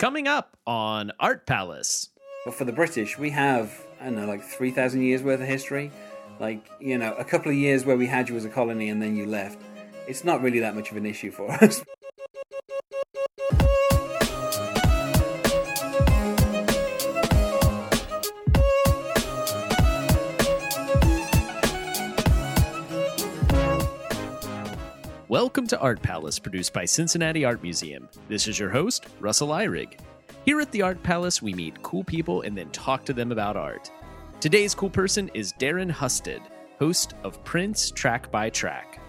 Coming up on Art Palace. But for the British, we have, I don't know, like 3,000 years worth of history. Like, you know, a couple of years where we had you as a colony and then you left. It's not really that much of an issue for us. Welcome to Art Palace, produced by Cincinnati Art Museum. This is your host, Russell Ihrig. Here at the Art Palace, we meet cool people and then talk to them about art. Today's cool person is Darren Husted, host of Prince Track by Track.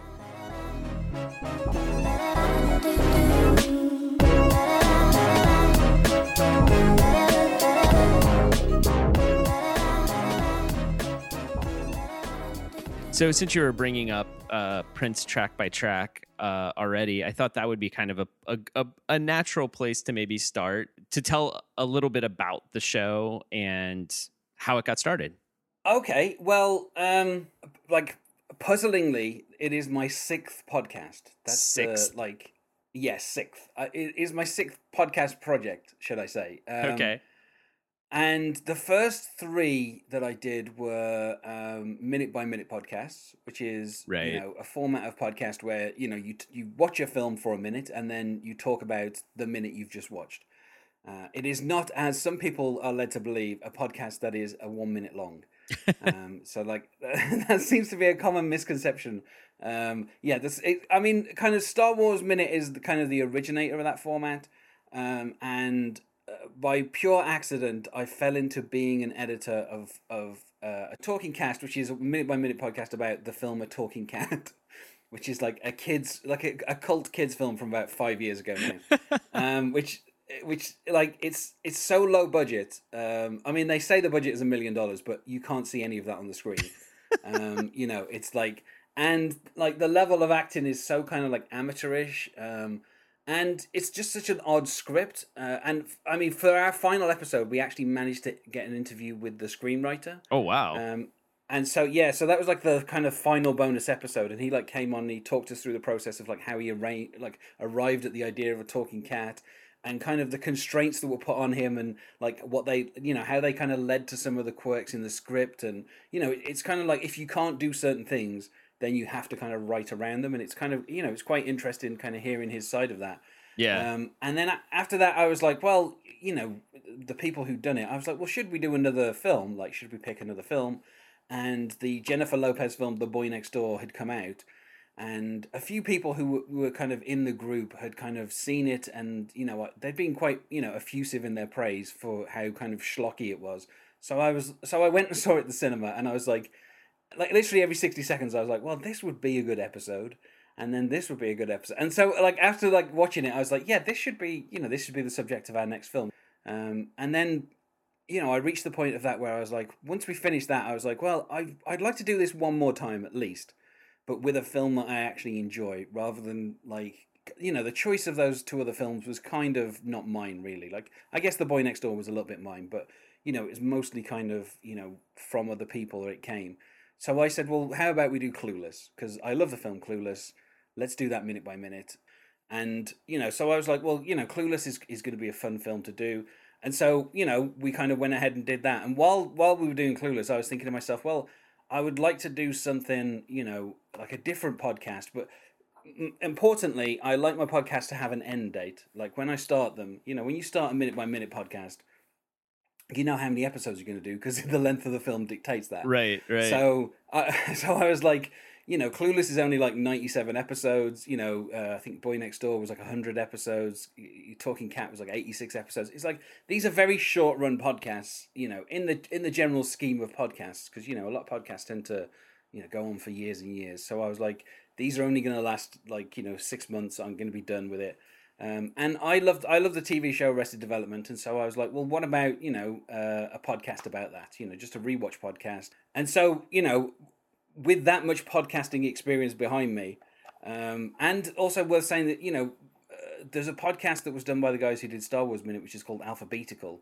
So, since you were bringing up uh, Prince track by track uh, already, I thought that would be kind of a, a, a a natural place to maybe start to tell a little bit about the show and how it got started. Okay, well, um, like puzzlingly, it is my sixth podcast. That's Sixth? Uh, like, yes, sixth. Uh, it is my sixth podcast project, should I say? Um, okay. And the first three that I did were um, minute by minute podcasts, which is Right. you know a format of podcast where you know you t- you watch a film for a minute and then you talk about the minute you've just watched. Uh, it is not as some people are led to believe a podcast that is a one minute long. um, so like that seems to be a common misconception. Um, yeah, this it, I mean, kind of Star Wars minute is the, kind of the originator of that format, um, and by pure accident, I fell into being an editor of of uh, a Talking Cast, which is a minute by minute podcast about the film A Talking Cat, which is like a kids like a, a cult kids film from about five years ago now, um, which which like it's it's so low budget. Um, I mean, they say the budget is a million dollars, but you can't see any of that on the screen. um, you know, it's like and like the level of acting is so kind of like amateurish. Um, and it's just such an odd script. Uh, and I mean, for our final episode, we actually managed to get an interview with the screenwriter. Oh, wow. Um, and so yeah, so that was like the kind of final bonus episode, and he like came on, and he talked us through the process of like how he arranged, like arrived at the idea of a talking cat, and kind of the constraints that were put on him, and like what they, you know, how they kind of led to some of the quirks in the script, and you know, it's kind of like if you can't do certain things, then you have to kind of write around them, and it's kind of you know, it's quite interesting, kind of hearing his side of that. yeah. Um, and then after that, I was like, well, you know, the people who'd done it, I was like, well, should we do another film? Like, should we pick another film? And the Jennifer Lopez film, The Boy Next Door, had come out. And a few people who were, kind of in the group had kind of seen it, and you know they'd been quite you know effusive in their praise for how kind of schlocky it was. So I was, so I went and saw it at the cinema, and I was like, like literally every 60 seconds i was like well this would be a good episode and then this would be a good episode. And so like after like watching it i was like yeah this should be you know this should be the subject of our next film. Um and then you know i reached the point of that where i was like once we finished that i was like well i i'd like to do this one more time at least but with a film that i actually enjoy rather than like you know the choice of those two other films was kind of not mine really. Like i guess the boy next door was a little bit mine but you know it was mostly kind of you know from other people it came so I said, well, how about we do Clueless? Because I love the film Clueless. Let's do that minute by minute. And, you know, so I was like, well, you know, Clueless is, is going to be a fun film to do. And so, you know, we kind of went ahead and did that. And while while we were doing Clueless, I was thinking to myself, well, I would like to do something, you know, like a different podcast, but importantly, I like my podcast to have an end date. Like when I start them, you know, when you start a minute by minute podcast, you know how many episodes you're going to do because the length of the film dictates that. right, right. So, I so I was like, you know, Clueless is only like ninety-seven episodes. You know, uh, I think Boy Next Door was like hundred episodes. Y- y- Talking Cat was like eighty-six episodes. It's like these are very short-run podcasts. You know, in the in the general scheme of podcasts, because you know a lot of podcasts tend to, you know, go on for years and years. So I was like, these are only going to last like you know six months. I'm going to be done with it. Um, and I loved I loved the TV show Arrested Development, and so I was like, well, what about you know uh, a podcast about that? You know, just a rewatch podcast. And so you know, with that much podcasting experience behind me, um, and also worth saying that you know, uh, there's a podcast that was done by the guys who did Star Wars Minute, which is called Alphabeatical,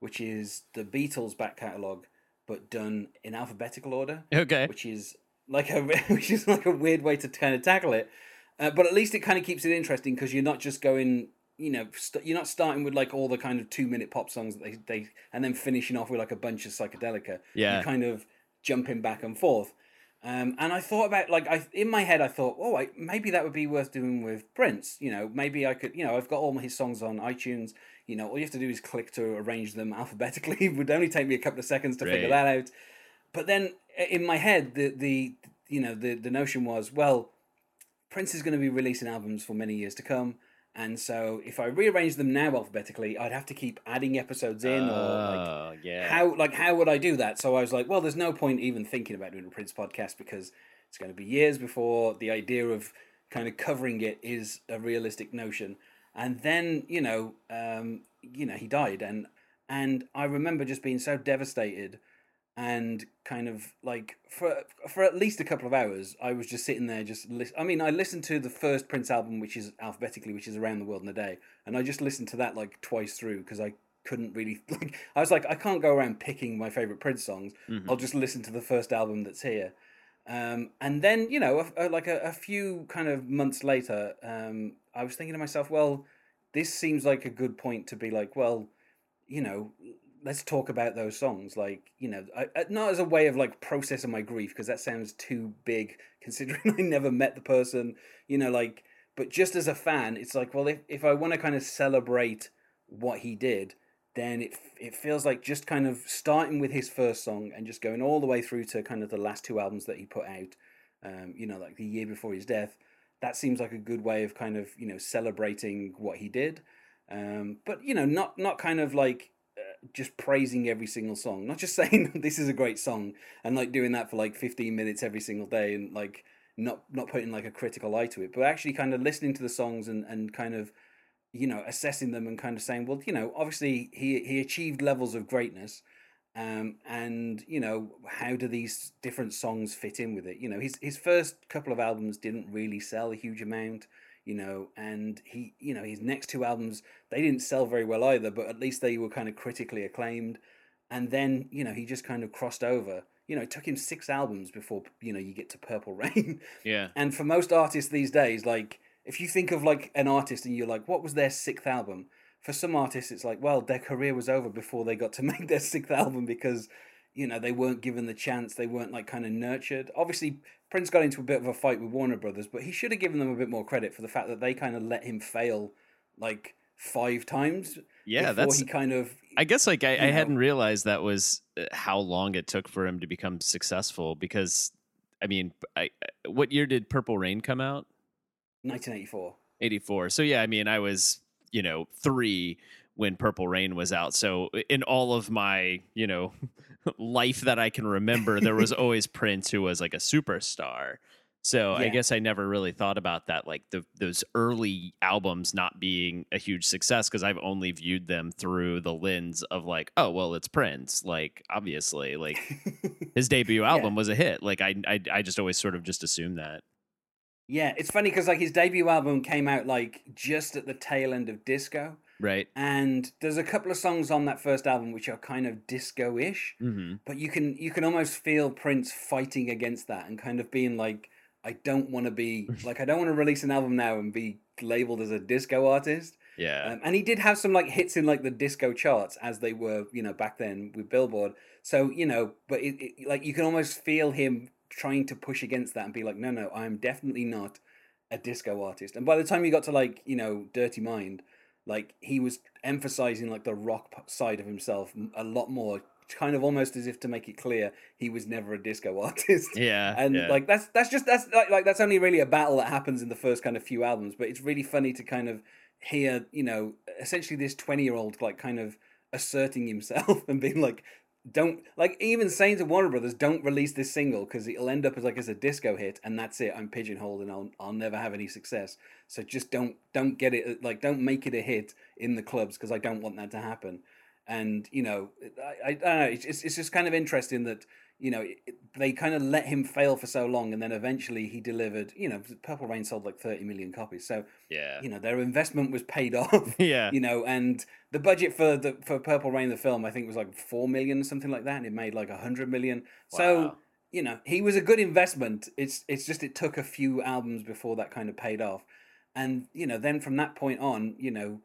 which is the Beatles back catalogue, but done in alphabetical order okay. which is like a which is like a weird way to kind of tackle it. Uh, but at least it kind of keeps it interesting because you're not just going you know st- you're not starting with like all the kind of two minute pop songs that they they and then finishing off with like a bunch of psychedelica. Yeah. You're kind of jumping back and forth. Um, and I thought about like I in my head I thought, oh, I, maybe that would be worth doing with Prince. You know, maybe I could. You know, I've got all his songs on iTunes. You know, all you have to do is click to arrange them alphabetically. it would only take me a couple of seconds to figure that out. But then in my head, the the you know the the notion was, well, Prince is going to be releasing albums for many years to come. And so, if I rearrange them now alphabetically, I'd have to keep adding episodes in, or like Oh, yeah. how like how would I do that? So I was like, well, there's no point even thinking about doing a Prince podcast because it's going to be years before the idea of kind of covering it is a realistic notion. And then you know, um, you know, he died, and and I remember just being so devastated, and kind of like for for at least a couple of hours, I was just sitting there, just listen. I mean, I listened to the first Prince album, which is alphabetically, which is Around the World in a Day, and I just listened to that like twice through because I couldn't really like. I was like, I can't go around picking my favorite Prince songs. Mhm. I'll just listen to the first album that's here. Um, and then you know, a, a, like a, a few kind of months later, um, I was thinking to myself, well, this seems like a good point to be like, well, you know, let's talk about those songs. Like, you know, I, not as a way of like processing my grief because that sounds too big considering I never met the person. You know, like, but just as a fan, it's like, well, if if I want to kind of celebrate what he did, then it it feels like just kind of starting with his first song and just going all the way through to kind of the last two albums that he put out. Um, you know, like the year before his death. That seems like a good way of kind of you know celebrating what he did. Um, but you know, not not kind of like just praising every single song, not just saying this is a great song and like doing that for like fifteen minutes every single day and like not not putting like a critical eye to it, but actually kind of listening to the songs and and kind of you know assessing them and kind of saying, well, you know, obviously he he achieved levels of greatness. Um, and you know how do these different songs fit in with it? You know his his first couple of albums didn't really sell a huge amount, you know, and he you know his next two albums they didn't sell very well either, but at least they were kind of critically acclaimed. And then you know he just kind of crossed over. You know, it took him six albums before you know you get to Purple Rain. yeah. and for most artists these days, like if you think of like an artist and you're like, what was their sixth album? For some artists, it's like, well, their career was over before they got to make their sixth album because you know they weren't given the chance, they weren't like kind of nurtured. Obviously, Prince got into a bit of a fight with Warner Brothers, but he should have given them a bit more credit for the fact that they kind of let him fail like five times Yeah, before that's he kind of I guess like I, I know. hadn't realized that was uh, how long it took for him to become successful because I mean, I, I- what year did Purple Rain come out? 1984. 84. So yeah, I mean, I was, you know, 3 when Purple Rain was out. So in all of my, you know, life that I can remember, there was always Prince who was like a superstar. So I guess I never really thought about that, like the those early albums not being a huge success because I've only viewed them through the lens of like, oh well, it's Prince. Like obviously, like his debut album was a hit. Like I, I, I just always sort of just assumed that. Yeah, it's funny because like his debut album came out like just at the tail end of disco, Right. and there's a couple of songs on that first album which are kind of disco-ish, Mm-hmm. but you can you can almost feel Prince fighting against that and kind of being like, I don't want to be like I don't want to release an album now and be labeled as a disco artist. Yeah. Um, and he did have some like hits in like the disco charts as they were, you know, back then with Billboard. So you know, but it, it, like you can almost feel him trying to push against that and be like, no, no, I'm definitely not a disco artist. And by the time you got to like you know, Dirty Mind, like he was emphasizing like the rock side of himself a lot more, kind of almost as if to make it clear he was never a disco artist yeah. and yeah. like that's that's just that's like, like that's only really a battle that happens in the first kind of few albums but it's really funny to kind of hear you know essentially this 20 year old like kind of asserting himself and being like don't like even saying to Warner Brothers don't release this single because it'll end up as like as a disco hit and that's it I'm pigeonholed and I'll I'll never have any success. So just don't don't get it like don't make it a hit in the clubs because I don't want that to happen. And you know I, I don't know it's it's just kind of interesting that you know it, they kind of let him fail for so long and then eventually he delivered you know Purple Rain sold like 30 million copies. So yeah. you know their investment was paid off Yeah. you know and the budget for the for Purple Rain the film I think was like 4 million or something like that and it made like a 100 million. So you know he was a good investment. It's it's just it took a few albums before that kind of paid off. And you know then from that point on you know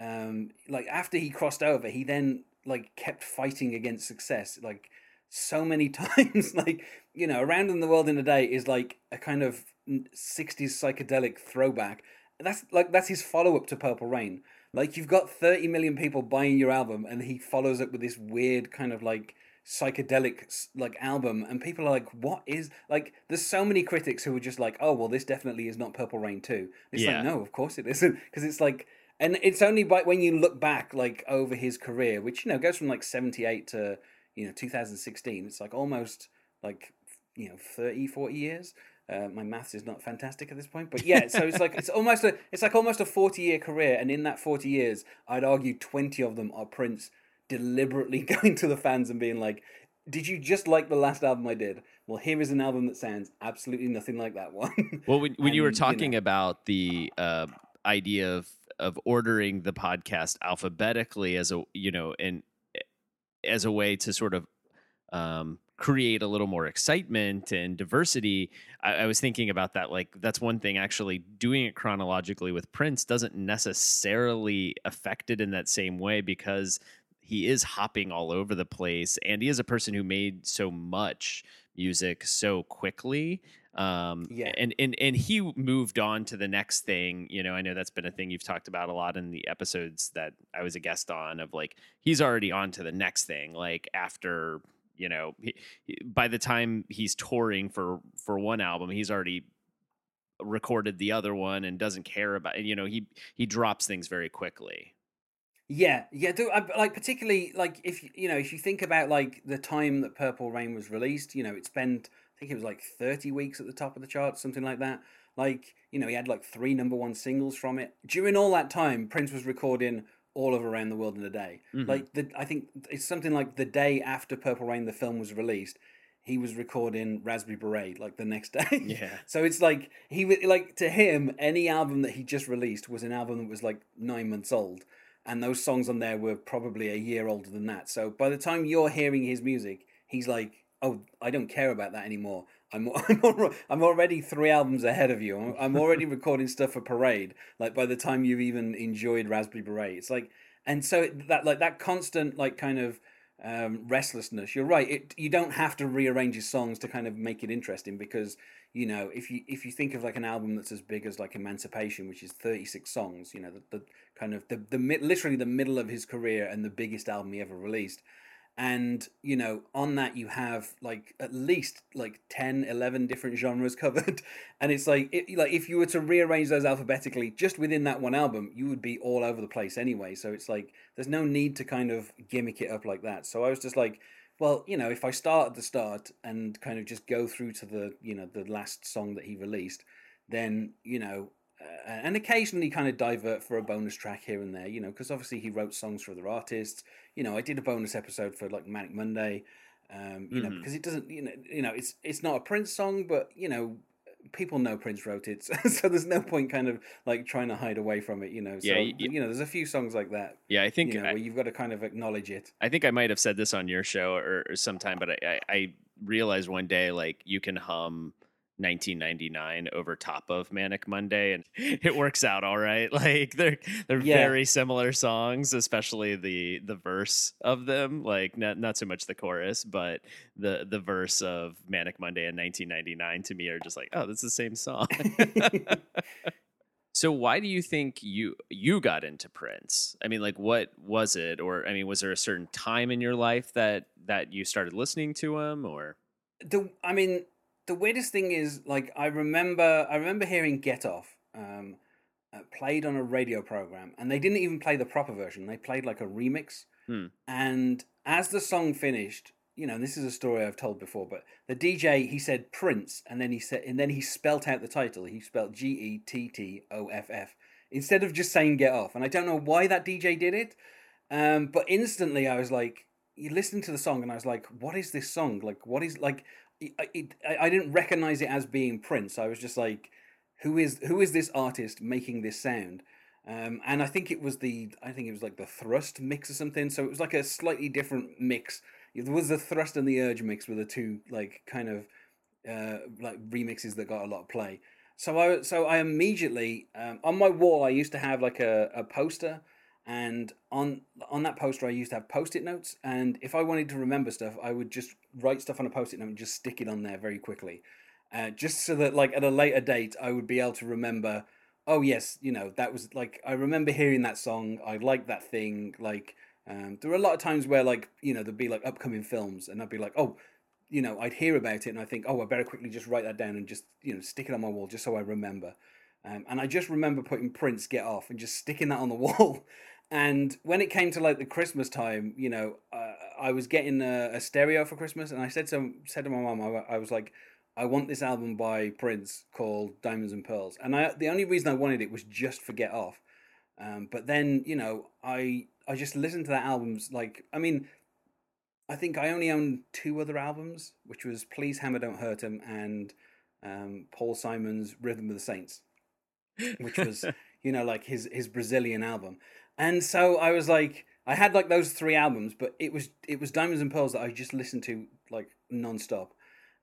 um like after he crossed over he then like kept fighting against success. Like so many times like you know around in the world in a day is like a kind of 60s psychedelic throwback. That's like that's his follow-up to purple rain. Like you've got 30 million people buying your album and he follows up with this weird kind of like psychedelic like album and people are like what is like there's so many critics who are just like oh well this definitely is not purple rain 2 it's Yeah. like no of course it isn't. Because it's like and it's only by when you look back like over his career which you know goes from like 78 to you know 2016 it's like almost like you know 30 40 years. Uh, my maths is not fantastic at this point but yeah so it's like it's almost a it's like almost a 40 year career and in that 40 years i'd argue 20 of them are prince deliberately going to the fans and being like did you just like the last album i did? Well here is an album that sounds absolutely nothing like that one. Well, when, when you were And, you know. talking about the uh, idea of of ordering the podcast alphabetically as a you know and as a way to sort of um, create a little more excitement and diversity, I, I was thinking about that. Like that's one thing. Actually, doing it chronologically with Prince doesn't necessarily affect it in that same way because he is hopping all over the place, and he is a person who made so much music so quickly um Yeah. and and and he moved on to the next thing you know i know that's been a thing you've talked about a lot in the episodes that i was a guest on of like he's already on to the next thing like after you know he, by the time he's touring for for one album he's already recorded the other one and doesn't care about you know he he drops things very quickly Yeah, yeah. Do I, like particularly like if you you know if you think about like the time that Purple Rain was released, you know, it spent I think it was like thirty weeks at the top of the charts, something like that. Like you know, he had like three number one singles from it. During all that time, Prince was recording all of around the world in a day. Mhm. Like the I think it's something like the day after Purple Rain, the film was released. He was recording Raspberry Beret like the next day. Yeah. So it's like he like to him, any album that he just released was an album that was like nine months old, and those songs on there were probably a year older than that. So by the time you're hearing his music, he's like, "Oh, I don't care about that anymore. I'm I'm, al- I'm already three albums ahead of you. I'm, I'm already recording stuff for Parade. Like by the time you've even enjoyed Raspberry Beret, it's like, and so that like that constant like kind of um, restlessness. You're right. It you don't have to rearrange his songs to kind of make it interesting because you know if you if you think of like an album that's as big as like Emancipation, which is 36 songs, you know the, the kind of the the literally the middle of his career and the biggest album he ever released. And you know on that you have like at least like 10 11 different genres covered. And it's like it, like if you were to rearrange those alphabetically just within that one album you would be all over the place anyway. So it's like there's no need to kind of gimmick it up like that. So i was just like well you know if i start at the start and kind of just go through to the you know the last song that he released then you know uh, and occasionally kind of divert for a bonus track here and there you know because obviously he wrote songs for other artists you know i did a bonus episode for like manic monday um, you know Mhm. because it doesn't you know you know it's it's not a prince song but you know people know Prince wrote it, so there's no point kind of like trying to hide away from it, you know. So Yeah, y- y- you know, there's a few songs like that, yeah i think you know, I- where you've got to kind of acknowledge it. I think I might have said this on your show or, or sometime, but I, I, I realized one day like you can hum 1999 over top of Manic Monday, and it works out all right. Like they're they're Yeah. very similar songs, especially the the verse of them. Like not not so much the chorus, but the the verse of Manic Monday in 1999 to me are just like, oh, that's the same song. So why do you think you you got into Prince? I mean, like what was it or I mean, was there a certain time in your life that that you started listening to him or the I mean, the weirdest thing is like I remember I remember hearing Get Off um, uh, played on a radio program, and they didn't even play the proper version. They played like a remix, Hmm. and as the song finished. You know, this is a story I've told before, but the DJ he said Prince, and then he said, and then he spelt out the title. He spelled G E T T O F F instead of just saying "Get Off." And I don't know why that DJ did it, um, but instantly I was like, you listened to the song, and I was like, what is this song? Like, what is like? I I didn't recognize it as being Prince. I was just like, who is who is this artist making this sound? Um, and I think it was the I think it was like the thrust mix or something. So it was like a slightly different mix. It was the thrust and the urge mix were the two like kind of uh, like remixes that got a lot of play. So I so I immediately um, on my wall I used to have like a, a poster and on on that poster I used to have post-it notes and if I wanted to remember stuff I would just write stuff on a post-it note and just stick it on there very quickly. Uh, just so that like at a later date I would be able to remember oh yes, you know, that was like I remember hearing that song, I like that thing, like um, there were a lot of times where like, you know, there'd be like upcoming films and I'd be like, oh, you know, I'd hear about it and I think, oh, I better quickly just write that down and just, you know, stick it on my wall just so I remember. Um, and I just remember putting Prince Get Off and just sticking that on the wall. And when it came to like the Christmas time, you know, uh, I was getting a, a, stereo for Christmas, and I said to said to my mom, I, I, was like, I want this album by Prince called Diamonds and Pearls, and I the only reason I wanted it was just for Get Off. Um, but then you know, I I just listened to that albums like I mean, I think I only own two other albums, which was Please Hammer Don't Hurt Him and um, Paul Simon's Rhythm of the Saints, which was you know like his his Brazilian album. And so I was like, I had like those three albums, but it was it was Diamonds and Pearls that I just listened to like nonstop,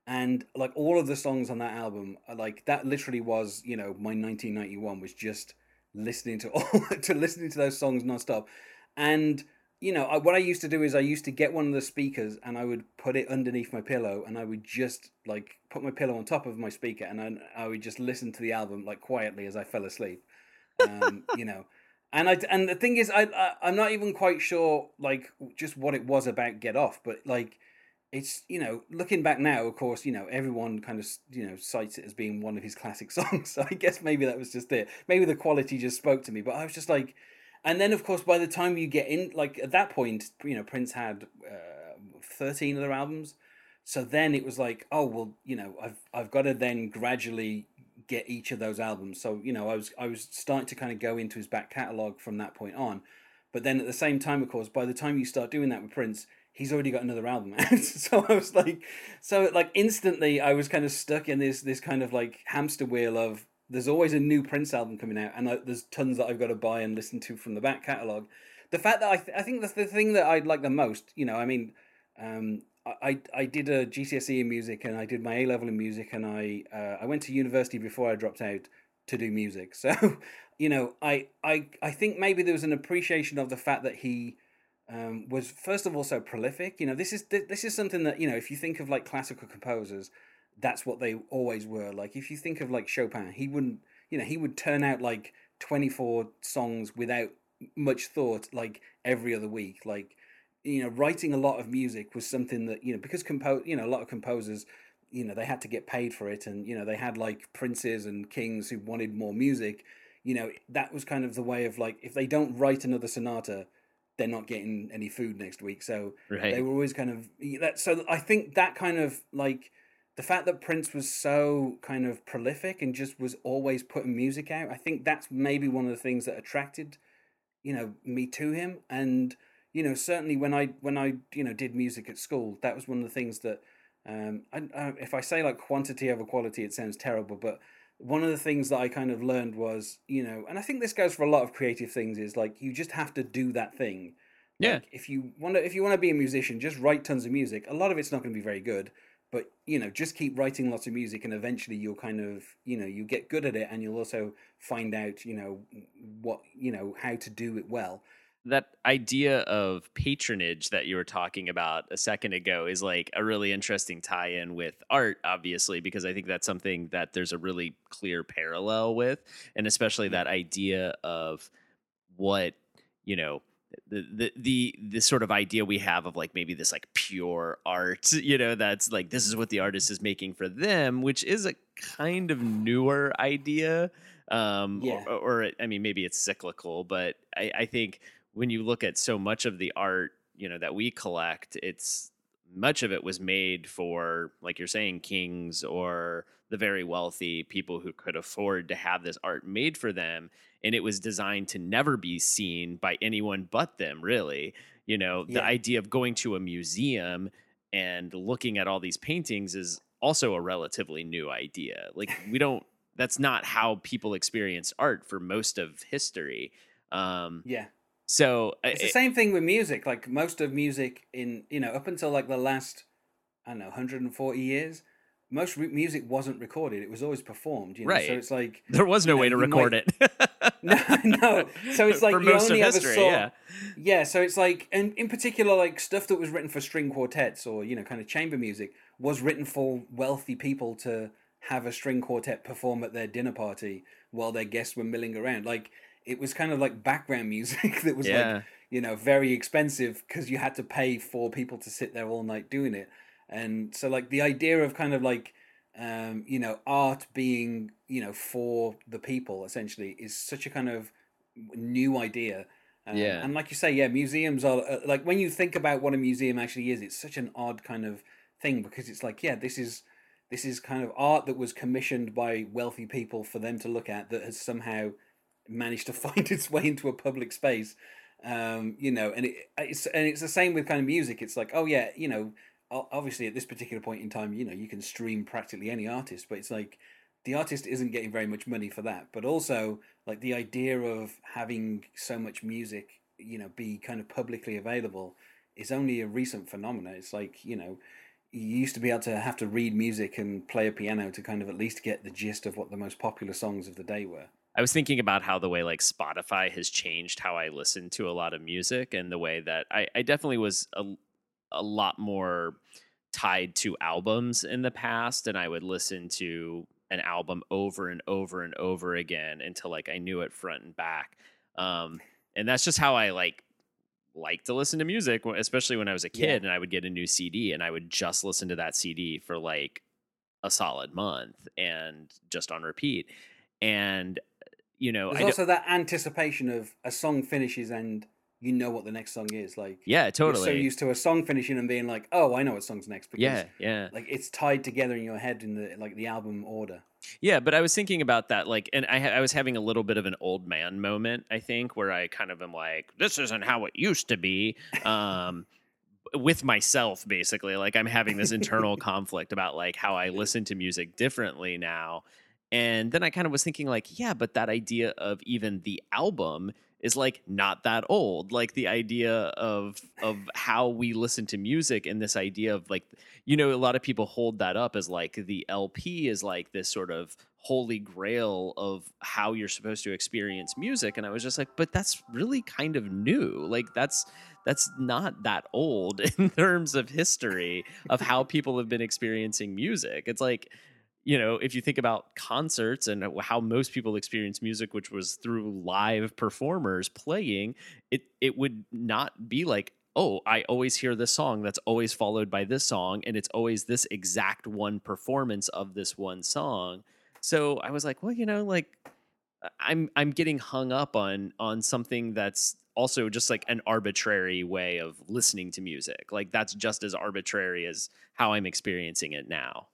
and like all of the songs on that album, uh, like that literally was you know my 1991 was just listening to all to listening to those songs nonstop, and you know, I, what I used to do is I used to get one of the speakers and I would put it underneath my pillow and I would just like put my pillow on top of my speaker and I, I would just listen to the album like quietly as I fell asleep. Um, you know, and I and the thing is I, I I'm not even quite sure like just what it was about Get Off, but like it's you know looking back now, of course, you know everyone kind of you know cites it as being one of his classic songs. So I guess maybe that was just it. Maybe the quality just spoke to me, but I was just like and then of course by the time you get in like at that point you know prince had uh, 13 other albums. So then it was like oh well you know i've i've got to then gradually get each of those albums. So you know i was i was starting to kind of go into his back catalog from that point on. But then at the same time of course by the time you start doing that with prince he's already got another album out. So i was like so like instantly i was kind of stuck in this this kind of like hamster wheel of there's always a new Prince album coming out, and I, there's tons that I've got to buy and listen to from the back catalogue. The fact that I, th- I think that's the thing that I'd like the most. You know, I mean, um, I, I did a GCSE in music, and I did my A level in music, and I uh, I went to university before I dropped out to do music. So, you know, I I I think maybe there was an appreciation of the fact that he. Um, was first of all so prolific. You know, this is this is something that you know. If you think of like classical composers, that's what they always were. Like if you think of like Chopin, he wouldn't, you know, he would turn out like 24 songs without much thought like every other week. Like you know, writing a lot of music was something that, you know, because compose, you know, a lot of composers you know, they had to get paid for it and you know, they had like princes and kings who wanted more music. You know, that was kind of the way of like if they don't write another sonata, they're not getting any food next week. So right. they were always kind of that. So I think that kind of like the fact that Prince was so kind of prolific and just was always putting music out, I think that's maybe one of the things that attracted, you know, me to him. And you know, certainly when I when I you know did music at school, that was one of the things that, um, I, I, if I say like quantity over quality, it sounds terrible, but one of the things that I kind of learned was, you know, and I think this goes for a lot of creative things, is like you just have to do that thing. Yeah. Like if you want to, if you want to be a musician, just write tons of music. A lot of it's not going to be very good but you know just keep writing lots of music and eventually you'll kind of you know you get good at it and you'll also find out you know what you know how to do it well. That idea of patronage that you were talking about a second ago is like a really interesting tie-in with art obviously because i think that's something that there's a really clear parallel with and especially mm-hmm. that idea of what you know the, the the the sort of idea we have of like maybe this like pure art you know that's like this is what the artist is making for them which is a kind of newer idea um yeah. or, or i mean maybe it's cyclical but i i think when you look at so much of the art you know that we collect it's much of it was made for like you're saying kings or the very wealthy people who could afford to have this art made for them and it was designed to never be seen by anyone but them really. You know yeah. the idea of going to a museum and looking at all these paintings is also a relatively new idea. Like we don't that's not how people experience art for most of history. Um yeah. so it's the same thing with music like most of music in you know up until like the last i don't know 140 years most re- music wasn't recorded; it was always performed. You know? Right. So it's like There was no you know, way to record might- it. no, no. So it's like For you only of ever saw. yeah. Yeah, so it's like, and in particular, like stuff that was written for string quartets or you know, kind of chamber music was written for wealthy people to have a string quartet perform at their dinner party while their guests were milling around. Like it was kind of like background music that was Yeah. like you know very expensive because you had to pay for people to sit there all night doing it. And so like the idea of kind of like um, you know art being you know for the people essentially is such a kind of new idea. Um, Yeah. And like you say, yeah, museums are uh, like when you think about what a museum actually is, it's such an odd kind of thing because it's like, yeah, this is this is kind of art that was commissioned by wealthy people for them to look at that has somehow managed to find its way into a public space. Um, you know, and it, it's and it's the same with kind of music. It's like, oh yeah, you know, obviously at this particular point in time, you know, you can stream practically any artist, but it's like the artist isn't getting very much money for that. But also, like the idea of having so much music, you know, be kind of publicly available is only a recent phenomenon. It's like you know, you used to be able to have to read music and play a piano to kind of at least get the gist of what the most popular songs of the day were. I was thinking about how the way like Spotify has changed how I listen to a lot of music and the way that I, I definitely was a, a lot more tied to albums in the past and I would listen to an album over and over and over again until like I knew it front and back. Um, and that's just how I like like to listen to music, especially when I was a kid Yeah. and I would get a new CD and I would just listen to that CD for like a solid month and just on repeat. And you know, There's also that anticipation of a song finishes and you know what the next song is. Like yeah, you're totally. so used to a song finishing and being like, oh, I know what song's next because yeah, yeah. like it's tied together in your head in the like the album order. Yeah, but I was thinking about that, like, and I, ha- I was having a little bit of an old man moment, I think, where I kind of am like, this isn't how it used to be. Um, with myself, basically, like I'm having this internal conflict about like how I listen to music differently now. And then I kind of was thinking, like, yeah, but that idea of even the album is like not that old. Like the idea of of how we listen to music and this idea of like you know, a lot of people hold that up as like the LP is like this sort of holy grail of how you're supposed to experience music. And I was just like, but that's really kind of new. Like that's that's not that old in terms of history of how people have been experiencing music. It's like you know, if you think about concerts and uh, how most people experience music, which was through live performers playing, it it would not be like, oh, I always hear this song that's always followed by this song, and it's always this exact one performance of this one song. So I was like, well, you know, like I'm I'm getting hung up on on something that's also just like an arbitrary way of listening to music. Like that's just as arbitrary as how I'm experiencing it now.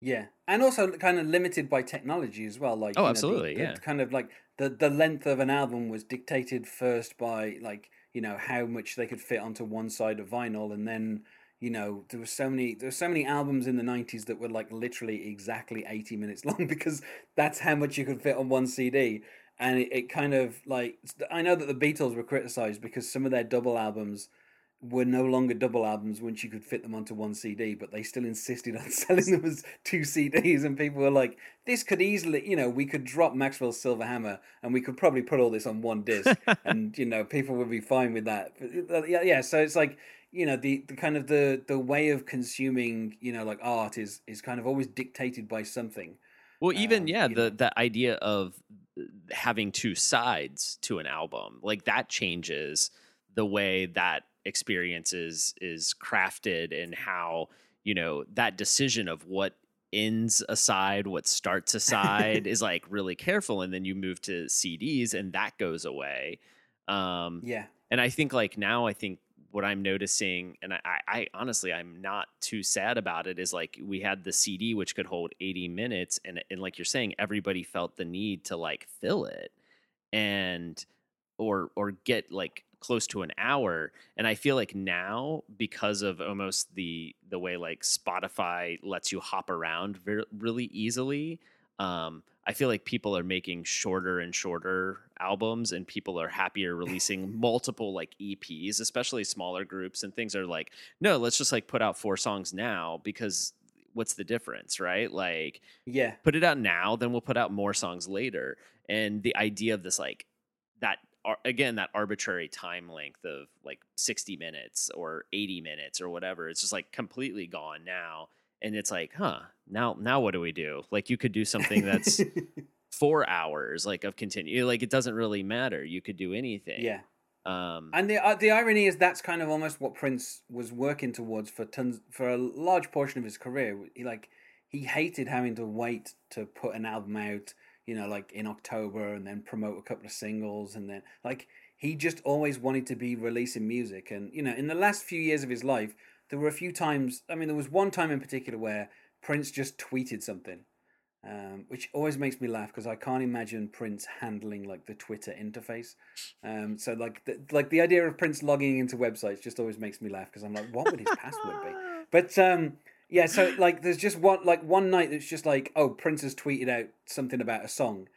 Yeah, and also kind of limited by technology as well. Like Oh, you know, the- absolutely, the yeah. Kind of like the the length of an album was dictated first by like you know how much they could fit onto one side of vinyl, and then you know there was so many there were so many albums in the nineties that were like literally exactly eighty minutes long because that's how much you could fit on one CD. And it, it kind of like I know that the Beatles were criticized because some of their double albums were no longer double albums once you could fit them onto one CD, but they still insisted on selling them as two CDs, and people were like, "This could easily, you know, we could drop Maxwell's Silver Hammer, and we could probably put all this on one disc, and you know, people would be fine with that." But, uh, yeah, yeah. So it's like, you know, the, the kind of the the way of consuming, you know, like art is is kind of always dictated by something. Well, even Um, yeah, the know. the idea of uh, having two sides to an album, like that changes the way that experience is is crafted and how, you know, that decision of what ends aside what starts aside is like really careful and then you move to CDs and that goes away. Um Yeah, and I think like now, I think what I'm noticing, and I, I, I honestly, I'm not too sad about it, is like we had the CD which could hold 80 minutes, and and like you're saying, everybody felt the need to like fill it, and or or get like close to an hour and i feel like now because of almost the the way like spotify lets you hop around very, really easily um i feel like people are making shorter and shorter albums and people are happier releasing multiple like eps especially smaller groups and things are like no let's just like put out four songs now because what's the difference, right? Like, yeah, put it out now, then we'll put out more songs later. And the idea of this, like, that again, that arbitrary time length of like 60 minutes or 80 minutes or whatever, it's just like completely gone now. And it's like, huh, now, now what do we do? Like, you could do something that's four hours, like, of continue. Like, it doesn't really matter. You could do anything. Yeah. Um, and the uh, the irony is that's kind of almost what Prince was working towards for tons for a large portion of his career. He like he hated having to wait to put an album out, you know, like in October and then promote a couple of singles and then like he just always wanted to be releasing music. And you know, in the last few years of his life, there were a few times. I mean, there was one time in particular where Prince just tweeted something um, which always makes me laugh because I can't imagine Prince handling like the Twitter interface. Um, so like the, like the idea of Prince logging into websites just always makes me laugh because I'm like, what would his password be? But um, yeah, so like there's just one like one night that's just like, oh, Prince has tweeted out something about a song,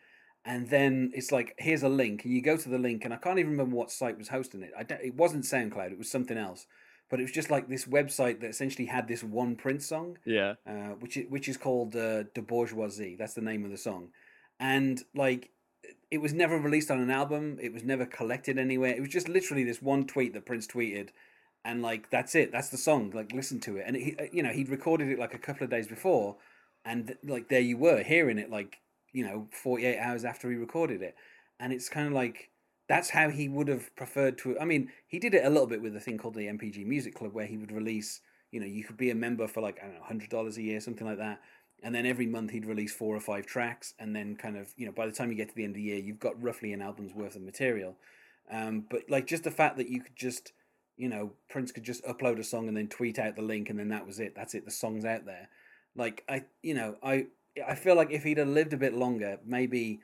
and then it's like here's a link, and you go to the link, and I can't even remember what site was hosting it. I don't, it wasn't SoundCloud, it was something else but it was just like this website that essentially had this one Prince song. Yeah. Uh, which is, which is called uh, Da Bourgeoisie. That's the name of the song, and like it was never released on an album. It was never collected anywhere. It was just literally this one tweet that Prince tweeted, and like that's it. That's the song. Like listen to it, and he, uh, you know, he'd recorded it like a couple of days before, and like there you were hearing it like you know forty eight hours after he recorded it, and it's kind of like that's how he would have preferred to. I mean, he did it a little bit with a thing called the NPG Music Club, where he would release. You know, you could be a member for like I don't know, hundred dollars a year, something like that, and then every month he'd release four or five tracks, and then kind of you know by the time you get to the end of the year, you've got roughly an album's worth of material. Um, but like just the fact that you could just you know Prince could just upload a song and then tweet out the link, and then that was it. That's it. The song's out there. Like I, you know, I I feel like if he'd have lived a bit longer, maybe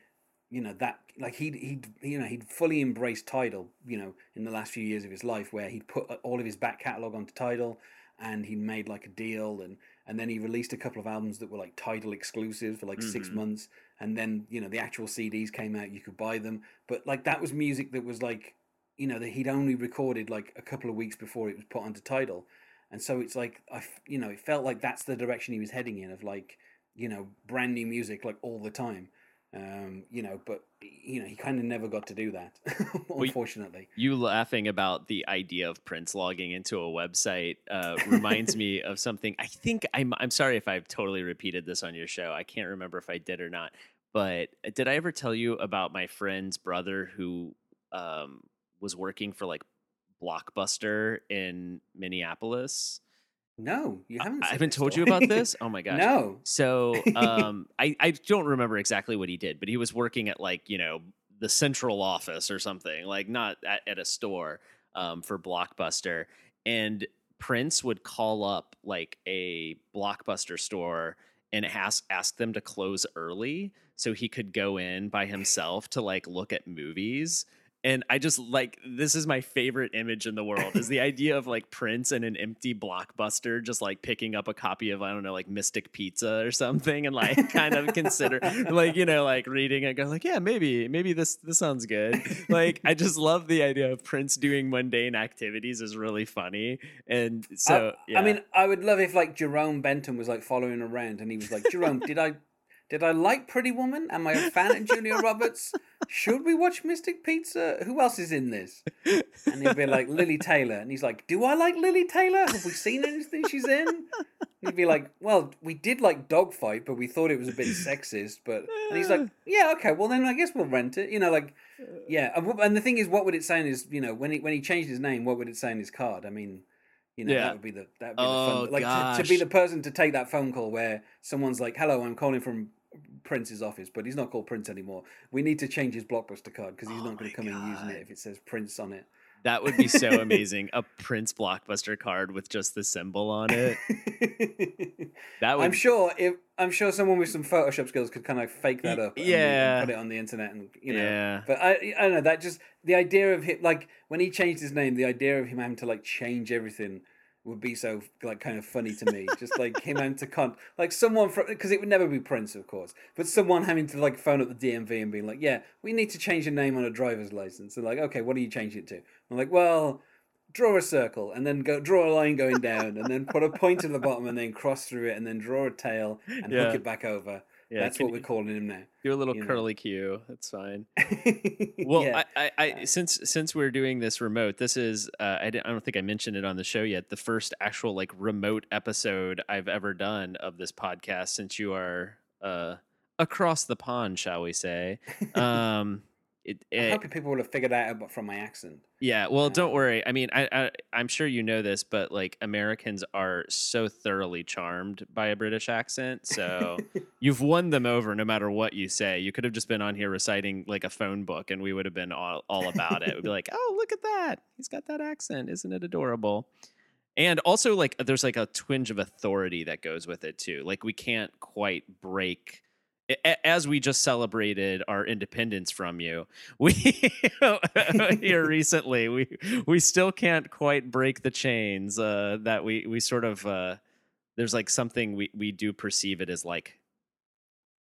you know that like he'd he'd you know he'd fully embraced Tidal you know in the last few years of his life where he'd put all of his back catalog onto Tidal and he made like a deal and and then he released a couple of albums that were like Tidal exclusive for like mm-hmm. six months and then you know the actual CDs came out you could buy them but like that was music that was like you know that he'd only recorded like a couple of weeks before it was put onto Tidal and so it's like I you know it felt like that's the direction he was heading in of like you know brand new music like all the time um, you know, but you know, he kind of never got to do that, unfortunately. You laughing about the idea of Prince logging into a website uh, reminds me of something. I think I'm. I'm sorry if I've totally repeated this on your show. I can't remember if I did or not. But uh, did I ever tell you about my friend's brother who um, was working for like Blockbuster in Minneapolis? No, you haven't. I haven't told you about this. Oh my gosh. no. So, um, I I don't remember exactly what he did, but he was working at like you know the central office or something, like not at, at a store um, for Blockbuster, and Prince would call up like a Blockbuster store and ask ask them to close early so he could go in by himself to like look at movies and I just like this is my favorite image in the world is the idea of like Prince and an empty blockbuster just like picking up a copy of I don't know like Mystic Pizza or something and like kind of consider like you know like reading it go like yeah maybe maybe this this sounds good like I just love the idea of Prince doing mundane activities is really funny and so I, yeah. I mean I would love if like Jerome Benton was like following around and he was like Jerome did I did I like Pretty Woman? Am I a fan of Julia Roberts? Should we watch Mystic Pizza? Who else is in this? And he'd be like, Lili Taylor. And he's like, Do I like Lili Taylor? Have we seen anything she's in? And he'd be like, Well, we did like Dogfight, but we thought it was a bit sexist. But and he's like, Yeah, okay, well then I guess we'll rent it. You know, like, yeah. And the thing is, what would it say in his, you know, when he when he changed his name, what would it say in his card? I mean, you know, yeah. that would be the that would be oh, the fun. Oh, like to, to, be the person to take that phone call where someone's like, "Hello, I'm calling from Prince's office, but he's not called Prince anymore. We need to change his blockbuster card because he's oh not going to come God. in using it if it says Prince on it. That would be so amazing. A Prince blockbuster card with just the symbol on it. that would... I'm sure if I'm sure someone with some Photoshop skills could kind of fake that up. Yeah. And put it on the internet and you know. Yeah. But I I don't know that just the idea of him like when he changed his name, the idea of him having to like change everything would be so like kind of funny to me. Just like him having to con like someone from because it would never be Prince, of course, but someone having to like phone up the DMV and being like, "Yeah, we need to change your name on a driver's license." And like, "Okay, what do you change it to?" I'm like, "Well." draw a circle and then go draw a line going down and then put a point at the bottom and then cross through it and then draw a tail and Yeah. hook it back over. Yeah, That's what we're calling him now. do a little you know. curly Q. That's fine. Well, yeah. I, I, I since since we're doing this remote, this is uh, I, didn't, I don't think I mentioned it on the show yet. The first actual like remote episode I've ever done of this podcast since you are uh, across the pond, shall we say? Um, it, I it- hope people will have figured that out from my accent. yeah. Well, don't Um, worry. I mean, I, I I'm sure you know this, but like Americans are so thoroughly charmed by a British accent, so you've won them over no matter what you say. You could have just been on here reciting like a phone book, and we would have been all, all about it. We'd be like, "Oh, look at that! He's got that accent. Isn't it adorable?" And also, like, there's like a twinge of authority that goes with it too. Like, we can't quite break. As we just celebrated our independence from you, we here recently, we we still can't quite break the chains uh, that we we sort of. Uh, there's like something we we do perceive it as like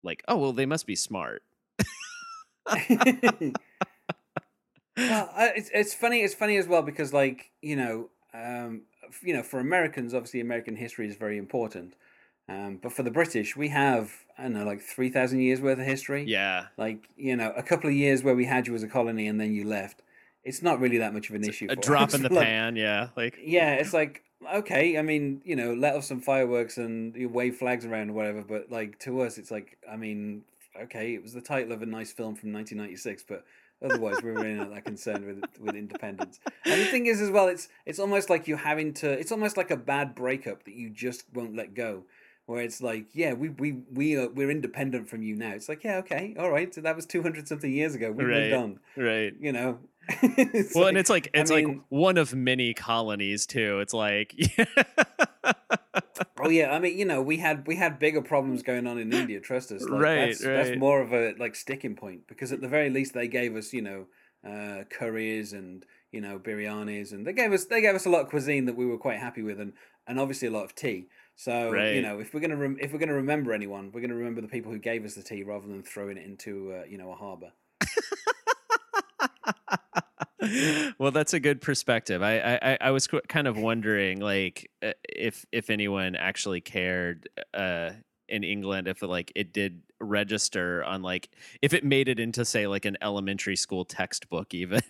like oh well they must be smart well, it's it's funny. It's funny as well because, like, you know, um, you know, for Americans, obviously, American history is very important. Um, but for the British, we have I don't know, like three thousand years worth of history. yeah Like, you know, a couple of years where we had you as a colony and then you left. It's not really that much of an issue. a drop us. in the Like, pan yeah like Yeah, it's like okay. I mean, you know, let off some fireworks and you wave flags around or whatever. But like to us, it's like I mean, okay, it was the title of a nice film from 1996, but otherwise we're really not that concerned with with independence. And the thing is, as well, it's it's almost like you're having to. It's almost like a bad breakup that you just won't let go. Where it's like, yeah, we we we are we're independent from you now. It's like, yeah, okay, all right. So that was two hundred something years ago. We Right. moved on. right You know. Well and like- it's like I it's mean- like one of many colonies too it's like Oh yeah, I mean, you know, we had we had bigger problems going on in India. Trust us, like, Right, That's, right. that's more of a like sticking point because at the very least they gave us, you know, uh, curries and you know biryanis, and they gave us they gave us a lot of cuisine that we were quite happy with, and and obviously a lot of tea. So Right. you know, if we're gonna rem- if we're gonna remember anyone, we're gonna remember the people who gave us the tea rather than throwing it into uh, you know a harbor. well that's a good perspective i i, I- was kind of wondering like uh, if if anyone actually cared uh in england if like it did register on like if it made it into say like an elementary school textbook even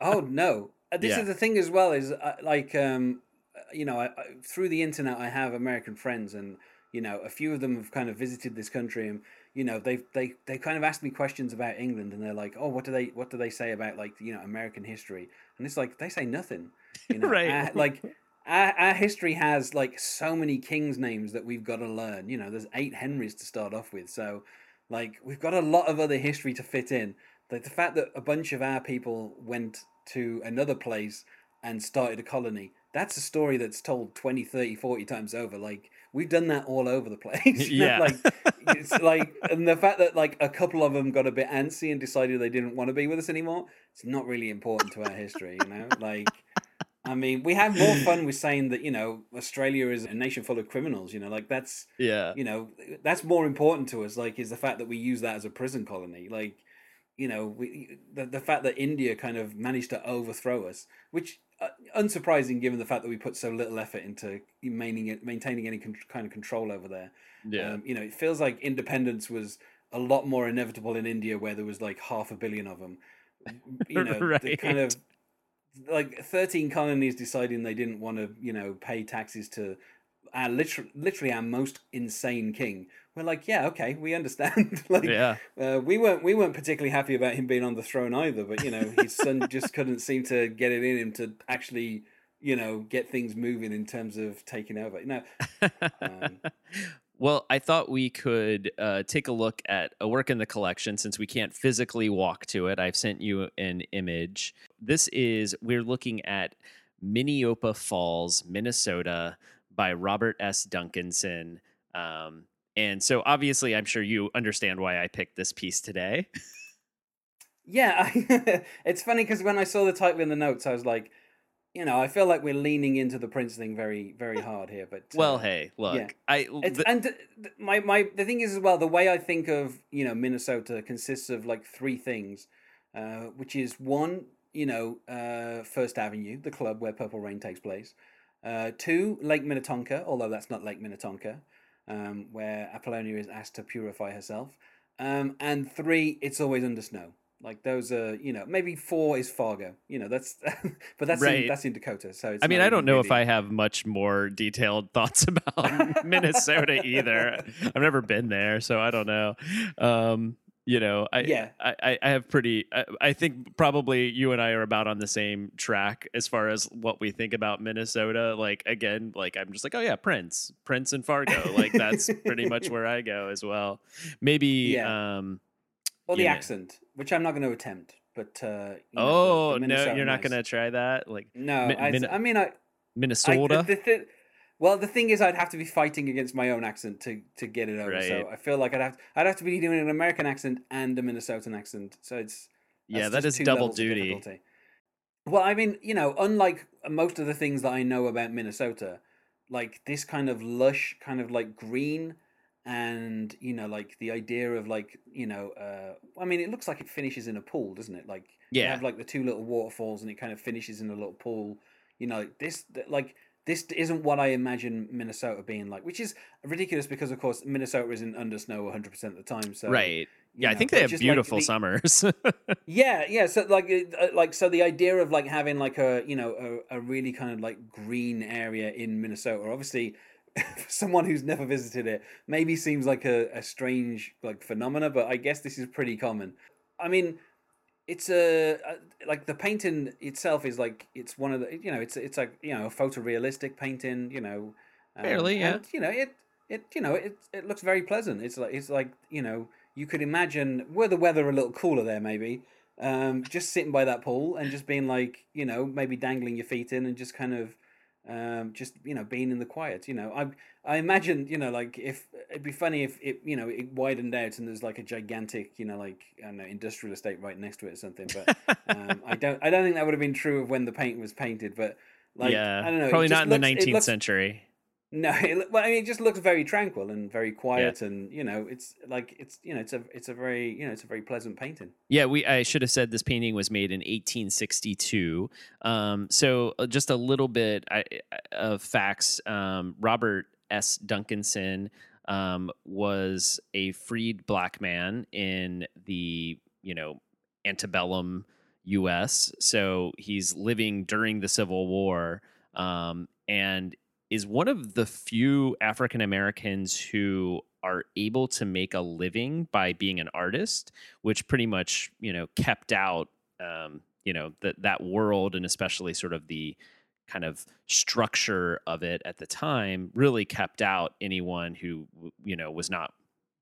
oh no Uh, this Yeah. is the thing as well is uh, like um you know I, I, through the internet i have american friends and you know a few of them have kind of visited this country and you know they they they kind of asked me questions about england and they're like oh what do they what do they say about like you know american history and it's like they say nothing you know Right. Our- like our, our history has like so many kings names that we've got to learn you know there's eight henrys to start off with so like we've got a lot of other history to fit in like the fact that a bunch of our people went to another place and started a colony that's a story that's told 20 30 40 times over like we've done that all over the place Yeah. like it's like and the fact that like a couple of them got a bit antsy and decided they didn't want to be with us anymore it's not really important to our history you know like I mean, we have more fun with saying that you know Australia is a nation full of criminals. You know, like that's yeah you know that's more important to us. Like, is the fact that we use that as a prison colony. Like, you know, we the the fact that India kind of managed to overthrow us, which unsurprising given the fact that we put so little effort into maintaining maintaining any kind of control over there. yeah Um, you know, it feels like independence was a lot more inevitable in India, where there was like half a billion of them. You know, the kind of like thirteen colonies deciding they didn't want to, you know, pay taxes to our literally, literally our most insane king. We're like, yeah, okay, we understand. like, yeah uh, we weren't we weren't particularly happy about him being on the throne either. But you know, his son just couldn't seem to get it in him to actually, you know, get things moving in terms of taking over. You know, Um, well, I thought we could uh, take a look at a work in the collection since we can't physically walk to it. I've sent you an image. This is, we're looking at Minneopa Falls, Minnesota by Robert S. Duncanson. Um, and so obviously, I'm sure you understand why I picked this piece today. Yeah, I, it's funny because when I saw the title in the notes, I was like, you know, I feel like we're leaning into the Prince thing very, very hard here. But well, uh, hey, look, yeah. I it's, the- and th- th- my my the thing is as well, the way I think of you know Minnesota consists of like three things, uh, which is one you know, uh, First Avenue, the club where Purple Rain takes place. Uh, two, Lake Minnetonka, although that's not Lake Minnetonka, um, where Apollonia is asked to purify herself. Um, and three, it's always under snow. Like those are, you know, maybe four is Fargo. You know, that's, but that's Right. in, that's in Dakota. So it's I mean, I don't know if I have much more detailed thoughts about Minnesota either. I've never been there, so I don't know. Um, you know, I Yeah. I, I- I have pretty. I, I think probably you and I are about on the same track as far as what we think about Minnesota. Like again, like I'm just like, oh yeah, Prince, Prince and Fargo. Like that's pretty much where I go as well. Maybe. Yeah. um or the accent, which I'm not going to attempt. But uh, you know, Oh the no, you're not nice. gonna try that. Like No, Mi- I, Min- I mean, I, I Minnesota. the, the, well, the thing is, I'd have to be fighting against my own accent to, to get it over. So I feel like I'd have I'd have to be doing an American accent and a Minnesotan accent. So it's yeah, that is double duty. Well, I mean, you know, unlike most of the things that I know about Minnesota, like this kind of lush, kind of like green, and you know, like the idea of like you know, uh, I mean, it looks like it finishes in a pool, doesn't it? Like you Yeah. have like the two little waterfalls, and it kind of finishes in a little pool. You know, like this, like this isn't what I imagine Minnesota being like, which is ridiculous because, of course, Minnesota isn't under snow 100 percent of the time. So right. Yeah, I think they have just, like, beautiful the- summers. yeah, yeah. So like, uh, like, so the idea of like having like a you know a, a really kind of like green area in Minnesota, obviously, for someone who's never visited it, maybe seems like a, a strange like phenomena, but I guess this is pretty common. I mean, it's a uh, like the painting itself is like it's one of the you know it's it's like you know a photorealistic painting, you know, um, Fairly, yeah. and, you know it it you know it it looks very pleasant. It's like it's like you know you could imagine were the weather a little cooler there maybe um, just sitting by that pool and just being like you know maybe dangling your feet in and just kind of um, just you know being in the quiet you know I I imagine you know like if it'd be funny if it you know it widened out and there's like a gigantic you know like I don't know industrial estate right next to it or something but um, I don't I don't think that would have been true of when the paint was painted but like yeah, I don't know probably not in the looks- it 19th looks- century. No, it, well, I mean, it just looks very tranquil and very quiet, and you know, it's like it's you know, it's a it's a very you know, it's a very pleasant painting. Yeah, we. I should have said this painting was made in 1862. Um, so uh, just a little bit of facts. Um, Robert S. Duncanson um, was a freed black man in the you know antebellum U.S. So he's living during the Civil War, um, and is one of the few African Americans who are able to make a living by being an artist, which pretty much you know kept out um, you know that that world and especially sort of the kind of structure of it at the time really kept out anyone who you know was not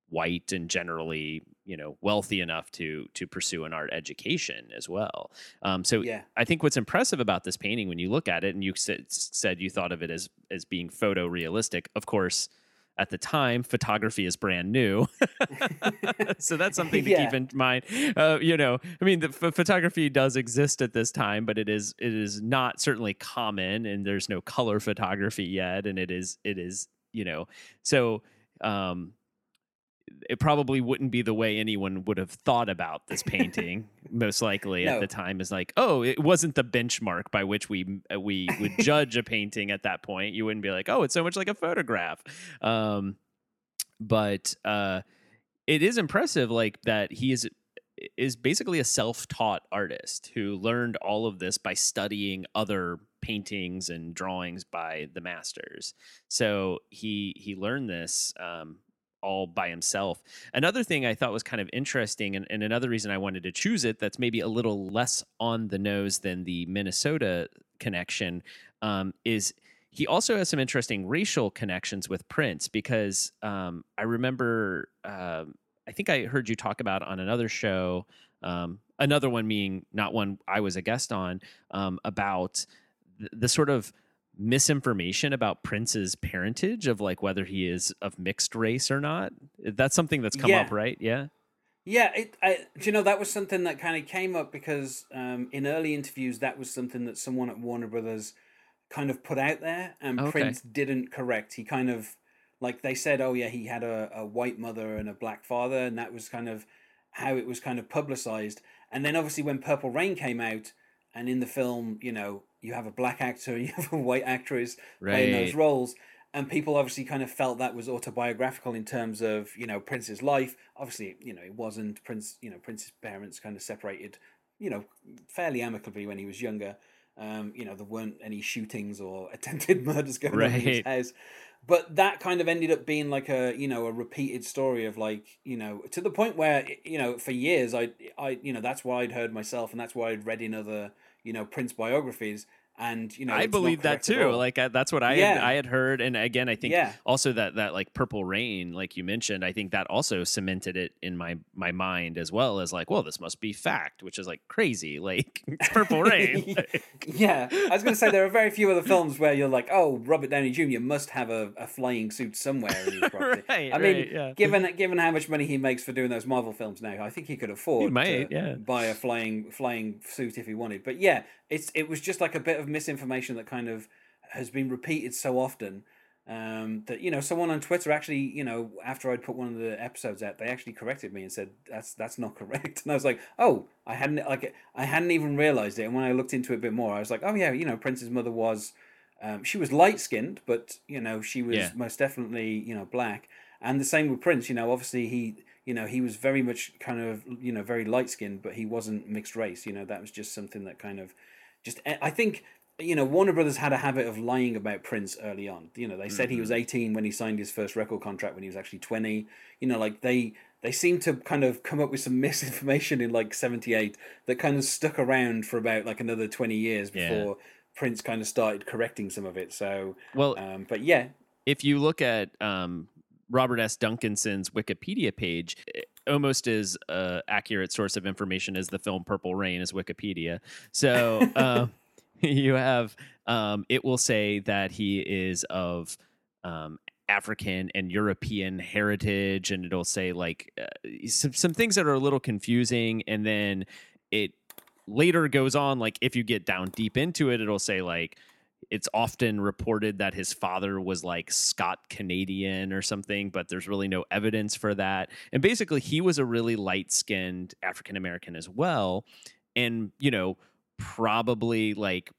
white and generally you know wealthy enough to to pursue an art education as well um, so Yeah, I think what's impressive about this painting when you look at it, and you said, said you thought of it as as being photorealistic. Of course, at the time, photography is brand new, so that's something to Yeah. keep in mind. Uh, you know, I mean, the ph- photography does exist at this time, but it is it is not certainly common, and there's no color photography yet, and it is it is you know so. Um, it probably wouldn't be the way anyone would have thought about this painting most likely at the time is like oh it wasn't the benchmark by which we uh, we would judge a painting at that point. You wouldn't be like oh it's so much like a photograph. Um but uh it is impressive like that he is is basically a self-taught artist who learned all of this by studying other paintings and drawings by the masters. So he he learned this um all by himself. Another thing I thought was kind of interesting, and, and another reason I wanted to choose it that's maybe a little less on the nose than the Minnesota connection, um, is he also has some interesting racial connections with Prince because um, I remember, um, I think I heard you talk about on another show, um, another one being not one I was a guest on, um, about the, the sort of misinformation about Prince's parentage of like whether he is of mixed race or not. That's something that's come Yeah. up, right? Yeah. yeah. It, I, do you know that was something that kind of came up because um, in early interviews that was something that someone at Warner Brothers kind of put out there, and Okay. Prince didn't correct. He kind of like they said, oh yeah, he had a, a white mother and a black father, and that was kind of how it was kind of publicized. And then obviously when Purple Rain came out, and in the film, you know, you have a black actor, you have a white actress right. playing those roles, and people obviously kind of felt that was autobiographical in terms of you know Prince's life. Obviously, you know, it wasn't Prince. You know, Prince's parents kind of separated, you know, fairly amicably when he was younger. Um, you know, there weren't any shootings or attempted murders going right. on in his house. But that kind of ended up being like a you know a repeated story of like you know to the point where you know for years I I you know that's why I'd heard myself and that's why I'd read in other you know Prince biographies and you know I believe that too. Like uh, that's what I yeah. had, I had heard, and again, I think yeah. also that that like Purple Rain, like you mentioned, I think that also cemented it in my my mind as well as like, well, this must be fact, which is like crazy, like it's Purple Rain. yeah, I was going to say there are very few other films where you're like, oh, Robert Downey Jr. must have a, a flying suit somewhere in his property. right, I mean, right, yeah. given given how much money he makes for doing those Marvel films now, I think he could afford he might, to yeah. buy a flying flying suit if he wanted. But yeah, it's it was just like a bit of misinformation that kind of has been repeated so often um, that you know someone on Twitter actually you know after I'd put one of the episodes out they actually corrected me and said that's that's not correct. And I was like oh I hadn't like I hadn't even realized it. And when I looked into it a bit more I was like oh yeah you know Prince's mother was um, she was light skinned but you know she was yeah. most definitely you know black. And the same with Prince you know obviously he you know he was very much kind of you know very light skinned but he wasn't mixed race you know that was just something that kind of just I think you know Warner Brothers had a habit of lying about Prince early on. You know, they said mm-hmm. he was 18 when he signed his first record contract when he was actually 20. You know, like they they seem to kind of come up with some misinformation in like 78 that kind of stuck around for about like another 20 years before yeah. Prince kind of started correcting some of it. So, well, um, but yeah, if you look at um, Robert S. Duncanson's Wikipedia page, almost as uh, accurate source of information as the film Purple Rain is Wikipedia. So uh, you have um, it will say that he is of um, African and European heritage, and it'll say like uh, some some things that are a little confusing, and then it later goes on like if you get down deep into it, it'll say like it's often reported that his father was like Scott Canadian or something, but there's really no evidence for that. And basically, he was a really light skinned African American as well. And, you know, probably like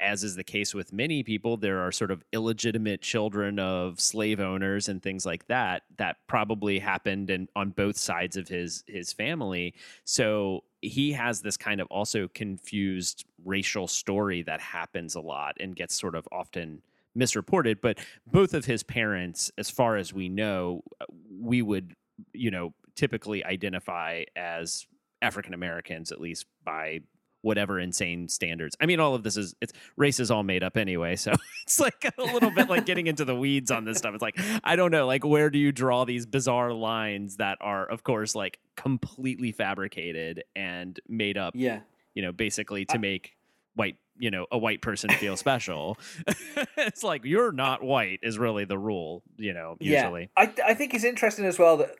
as is the case with many people, there are sort of illegitimate children of slave owners and things like that. That probably happened and on both sides of his his family. So he has this kind of also confused racial story that happens a lot and gets sort of often misreported. But both of his parents, as far as we know, uh, we would you know typically identify as African Americans, at least by whatever insane standards. I mean, all of this is it's race is all made up anyway, so it's like a little bit like getting into the weeds on this stuff. It's like I don't know, like where do you draw these bizarre lines that are, of course, like completely fabricated and made up? Yeah, you know, basically to I, make white you know a white person feel special it's like you're not white is really the rule you know usually yeah. I, I think it's interesting as well that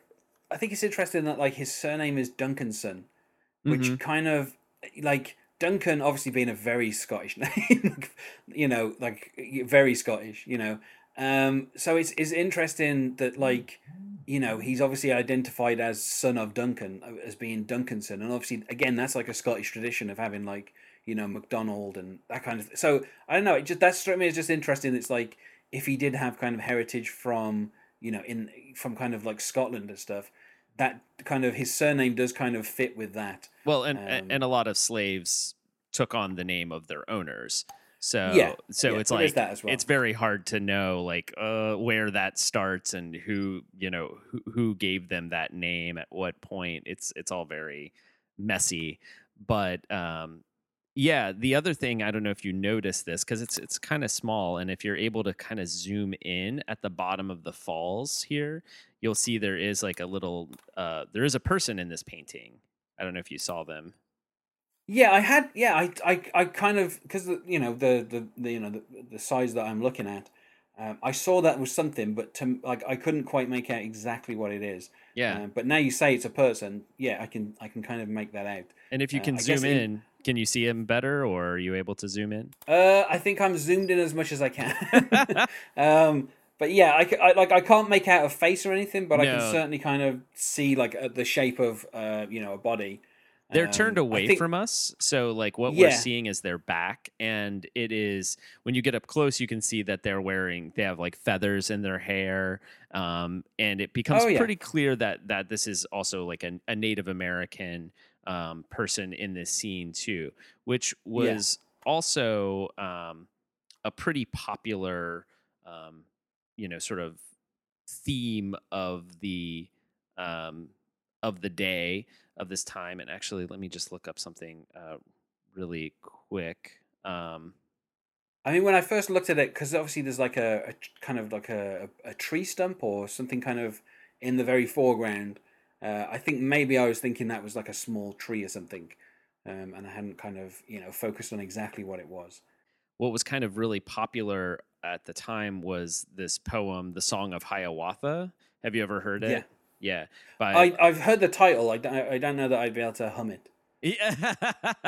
i think it's interesting that like his surname is duncanson which mm-hmm. kind of like Duncan obviously being a very Scottish name, you know, like very Scottish, you know. Um, so it's it's interesting that like, you know, he's obviously identified as son of Duncan uh, as being Duncanson, and obviously again that's like a Scottish tradition of having like you know McDonald and that kind of. Th- so I don't know. It just that struck me as just interesting. It's like if he did have kind of heritage from you know in from kind of like Scotland and stuff that kind of his surname does kind of fit with that. Well, and um, and a lot of slaves took on the name of their owners. So yeah, so yeah, it's like well. it's very hard to know like uh, where that starts and who you know who, who gave them that name at what point. It's it's all very messy, but um, yeah, the other thing I don't know if you notice this because it's it's kind of small, and if you're able to kind of zoom in at the bottom of the falls here, you'll see there is like a little uh, there is a person in this painting. I don't know if you saw them. Yeah, I had. Yeah, I I, I kind of because you know the, the the you know the, the size that I'm looking at. Um, I saw that was something, but to like I couldn't quite make out exactly what it is. Yeah. Uh, but now you say it's a person. Yeah, I can I can kind of make that out. And if you uh, can uh, zoom in, can you see him better, or are you able to zoom in? Uh, I think I'm zoomed in as much as I can. um, but yeah, I, I, like I can't make out a face or anything, but no. I can certainly kind of see like uh, the shape of uh, you know a body. They're turned Um, away think- from us, so like what Yeah. we're seeing is their back, and it is when you get up close, you can see that they're wearing they have like feathers in their hair, um, and it becomes Oh, yeah. pretty clear that that this is also like a, a Native American um, person in this scene too, which was also um, a pretty popular, um, you know, sort of theme of the um, of the day of this time. And actually, let me just look up something uh, really quick. Um, I mean, when I first looked at it, because obviously there's like a, a kind of like a, a tree stump or something kind of in the very foreground. Uh, I think maybe I was thinking that was like a small tree or something, um, and I hadn't kind of you know focused on exactly what it was. what was kind of really popular at the time was this poem, "The Song of Hiawatha." Have you ever heard it? Yeah. Yeah. By I, I've heard the title. I don't, I don't know that I'd be able to hum it. Yeah.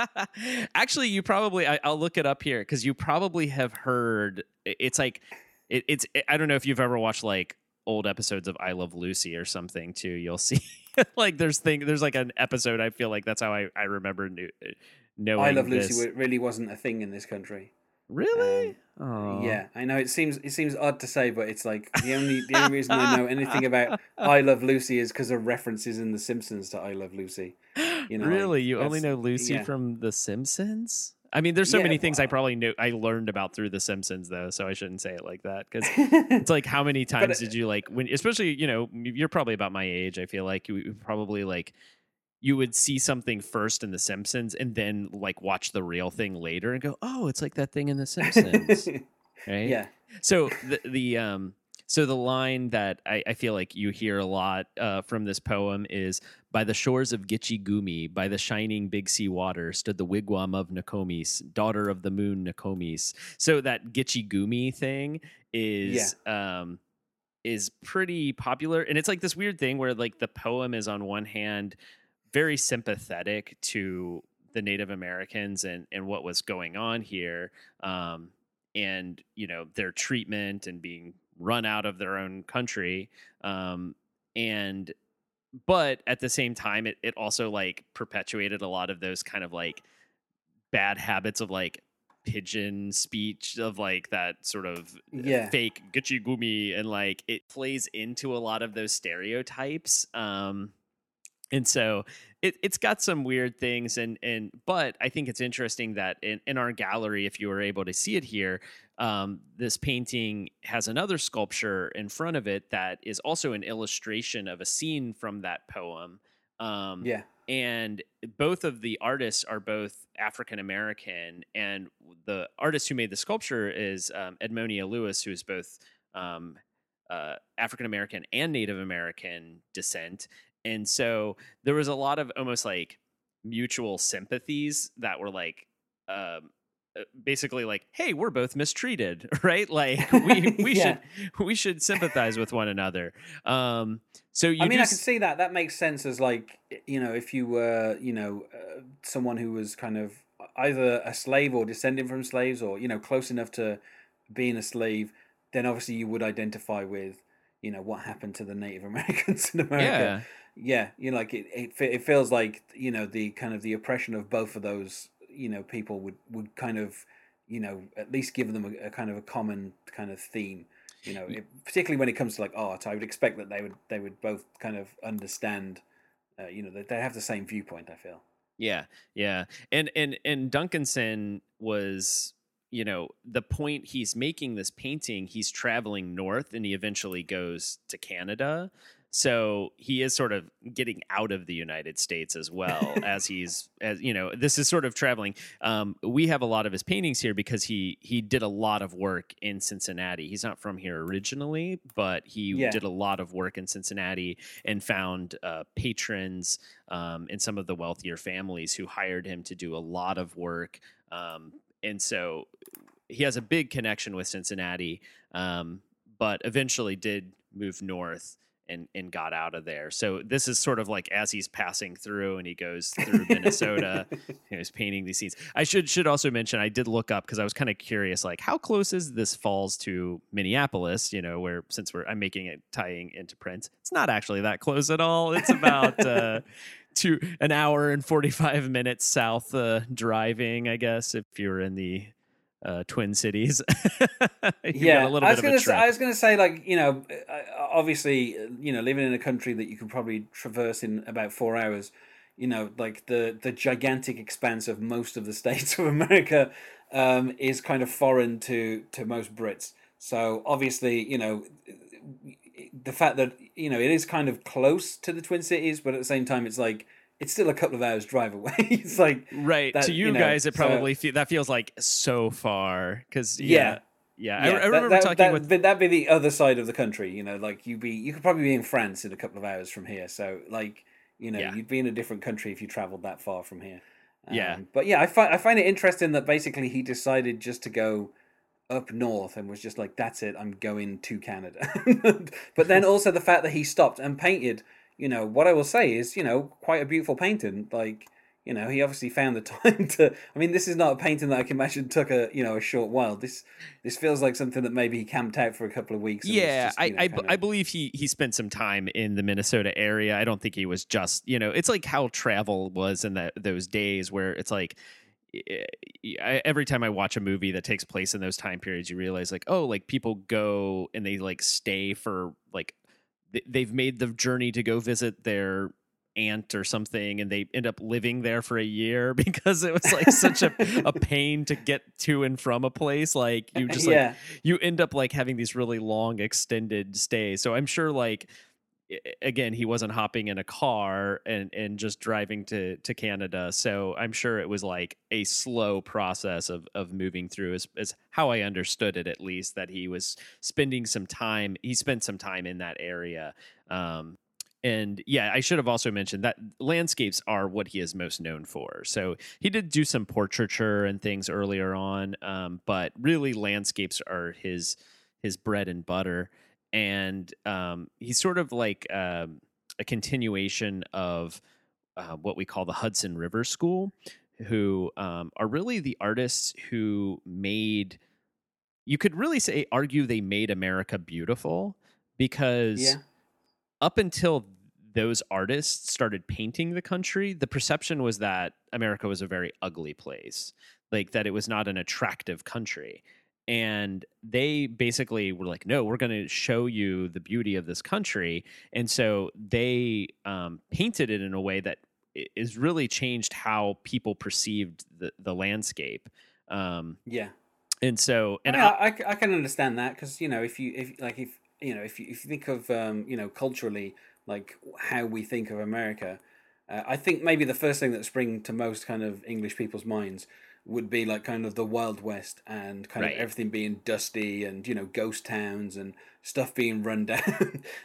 Actually, you probably I, I'll look it up here because you probably have heard. It's like it, it's. I don't know if you've ever watched like old episodes of I Love Lucy or something too. You'll see like there's thing there's like an episode. I feel like that's how I I remember knew, knowing. I Love this. Lucy really wasn't a thing in this country. Really? Um. Yeah, I know it seems it seems odd to say, but it's like the only the only reason I know anything about I Love Lucy is because of references in The Simpsons to I Love Lucy. You know, really? You only know Lucy yeah. from The Simpsons? I mean, there's so Yeah, many things I probably knew I learned about through The Simpsons, though, so I shouldn't say it like that because it's like how many times did you like when, especially you know, you're probably about my age. I feel like you probably like you would see something first in The Simpsons and then like watch the real thing later and go, oh, it's like that thing in The Simpsons, right? yeah, So the the um so the line that I, I feel like you hear a lot uh, from this poem is by the shores of Gitche Gumee, by the shining big sea water, stood the wigwam of Nokomis, daughter of the moon Nokomis. So that Gitche Gumee thing is um is pretty popular. And it's like this weird thing where like the poem is on one hand very sympathetic to the Native Americans and and what was going on here. Um and you know their treatment and being run out of their own country um and but at the same time it, it also like perpetuated a lot of those kind of like bad habits of like pigeon speech of like that sort of Yeah. fake gucci gumi and like it plays into a lot of those stereotypes um and so it, it's got some weird things and and but i think it's interesting that in, in our gallery if you were able to see it here um, this painting has another sculpture in front of it that is also an illustration of a scene from that poem um, yeah, and both of the artists are both African American, and the artist who made the sculpture is um, Edmonia Lewis, who is both um, uh, African American and Native American descent. And so there was a lot of almost like mutual sympathies that were like. Um, uh, basically like hey we're both mistreated right like we we Yeah. should we should sympathize with one another um so you I mean, do I can see that. That makes sense as like you know, if you were you know uh, someone who was kind of either a slave or descending from slaves, or you know close enough to being a slave, then obviously you would identify with you know what happened to the Native Americans in America. Yeah you know like it, it it feels like you know the kind of the oppression of both of those you know people would would kind of you know at least give them a, a kind of a common kind of theme you know it, particularly when it comes to like art i would expect that they would they would both kind of understand uh, you know that they have the same viewpoint i feel Yeah, yeah, and and and Duncanson was, you know, the point he's making this painting. He's traveling north, and he eventually goes to Canada. So he is sort of getting out of the United States as well as he's as you know this is sort of traveling. Um, we have a lot of his paintings here because he he did a lot of work in Cincinnati. He's not from here originally, but he Yeah. did a lot of work in Cincinnati and found uh, patrons um, and some of the wealthier families who hired him to do a lot of work. Um, and so he has a big connection with Cincinnati, um, but eventually did move north and, and got out of there. So this is sort of like as he's passing through and he goes through Minnesota, he was painting these scenes. I should should also mention I did look up because I was kind of curious, like how close is this falls to Minneapolis? You know, where since we're I'm making it tying into Prince, it's not actually that close at all. It's about uh, to an hour and 45 minutes south uh, driving, I guess, if you're in the uh, Twin Cities. yeah, I was say, I was gonna say like you know, obviously you know living in a country that you can probably traverse in about four hours. You know, like the the gigantic expanse of most of the states of America um, is kind of foreign to to most Brits. So obviously, you know, the fact that you know it is kind of close to the Twin Cities, but at the same time, it's like it's still a couple of hours drive away. it's like right that, to you, you know, guys, it probably so, fe- that feels like so far because yeah. yeah. Yeah, I, I, remember that, talking that, with that'd be the other side of the country. You know, like you'd be you could probably be in France in a couple of hours from here. So like you know, yeah. you'd be in a different country if you traveled that far from here. Um, yeah, but yeah, I find I find it interesting that basically he decided just to go up north and was just like, "That's it, I'm going to Canada." but then also the fact that he stopped and painted. You know what I will say is, you know, quite a beautiful painting. Like you know, he obviously found the time to. I mean, this is not a painting that I can imagine took a you know a short while. This this feels like something that maybe he camped out for a couple of weeks. Yeah, just, I know, I, of... I believe he he spent some time in the Minnesota area. I don't think he was just you know. It's like how travel was in that those days where it's like. I, every time I watch a movie that takes place in those time periods, you realize like, oh, like people go and they like stay for like they've made the journey to go visit their aunt or something and they end up living there for a year because it was like such a, a pain to get to and from a place like you uh, just like yeah. you end up like having these really long extended stays so i'm sure like again he wasn't hopping in a car and and just driving to to canada so i'm sure it was like a slow process of of moving through as, as how i understood it at least that he was spending some time he spent some time in that area um and yeah, I should have also mentioned that landscapes are what he is most known for. So he did do some portraiture and things earlier on, um, but really landscapes are his his bread and butter. And um, he's sort of like um, a continuation of uh, what we call the Hudson River School, who um, are really the artists who made. You could really say argue they made America beautiful because. Yeah up until those artists started painting the country, the perception was that America was a very ugly place, like that it was not an attractive country. And they basically were like, no, we're going to show you the beauty of this country. And so they um, painted it in a way that is really changed how people perceived the, the landscape. Um, yeah. And so, and I, I, I can understand that because, you know, if you, if like, if, you know, if you, if you think of, um, you know, culturally, like how we think of America. Uh, I think maybe the first thing that spring to most kind of English people's minds would be like kind of the Wild West and kind right. of everything being dusty and you know ghost towns and stuff being run down.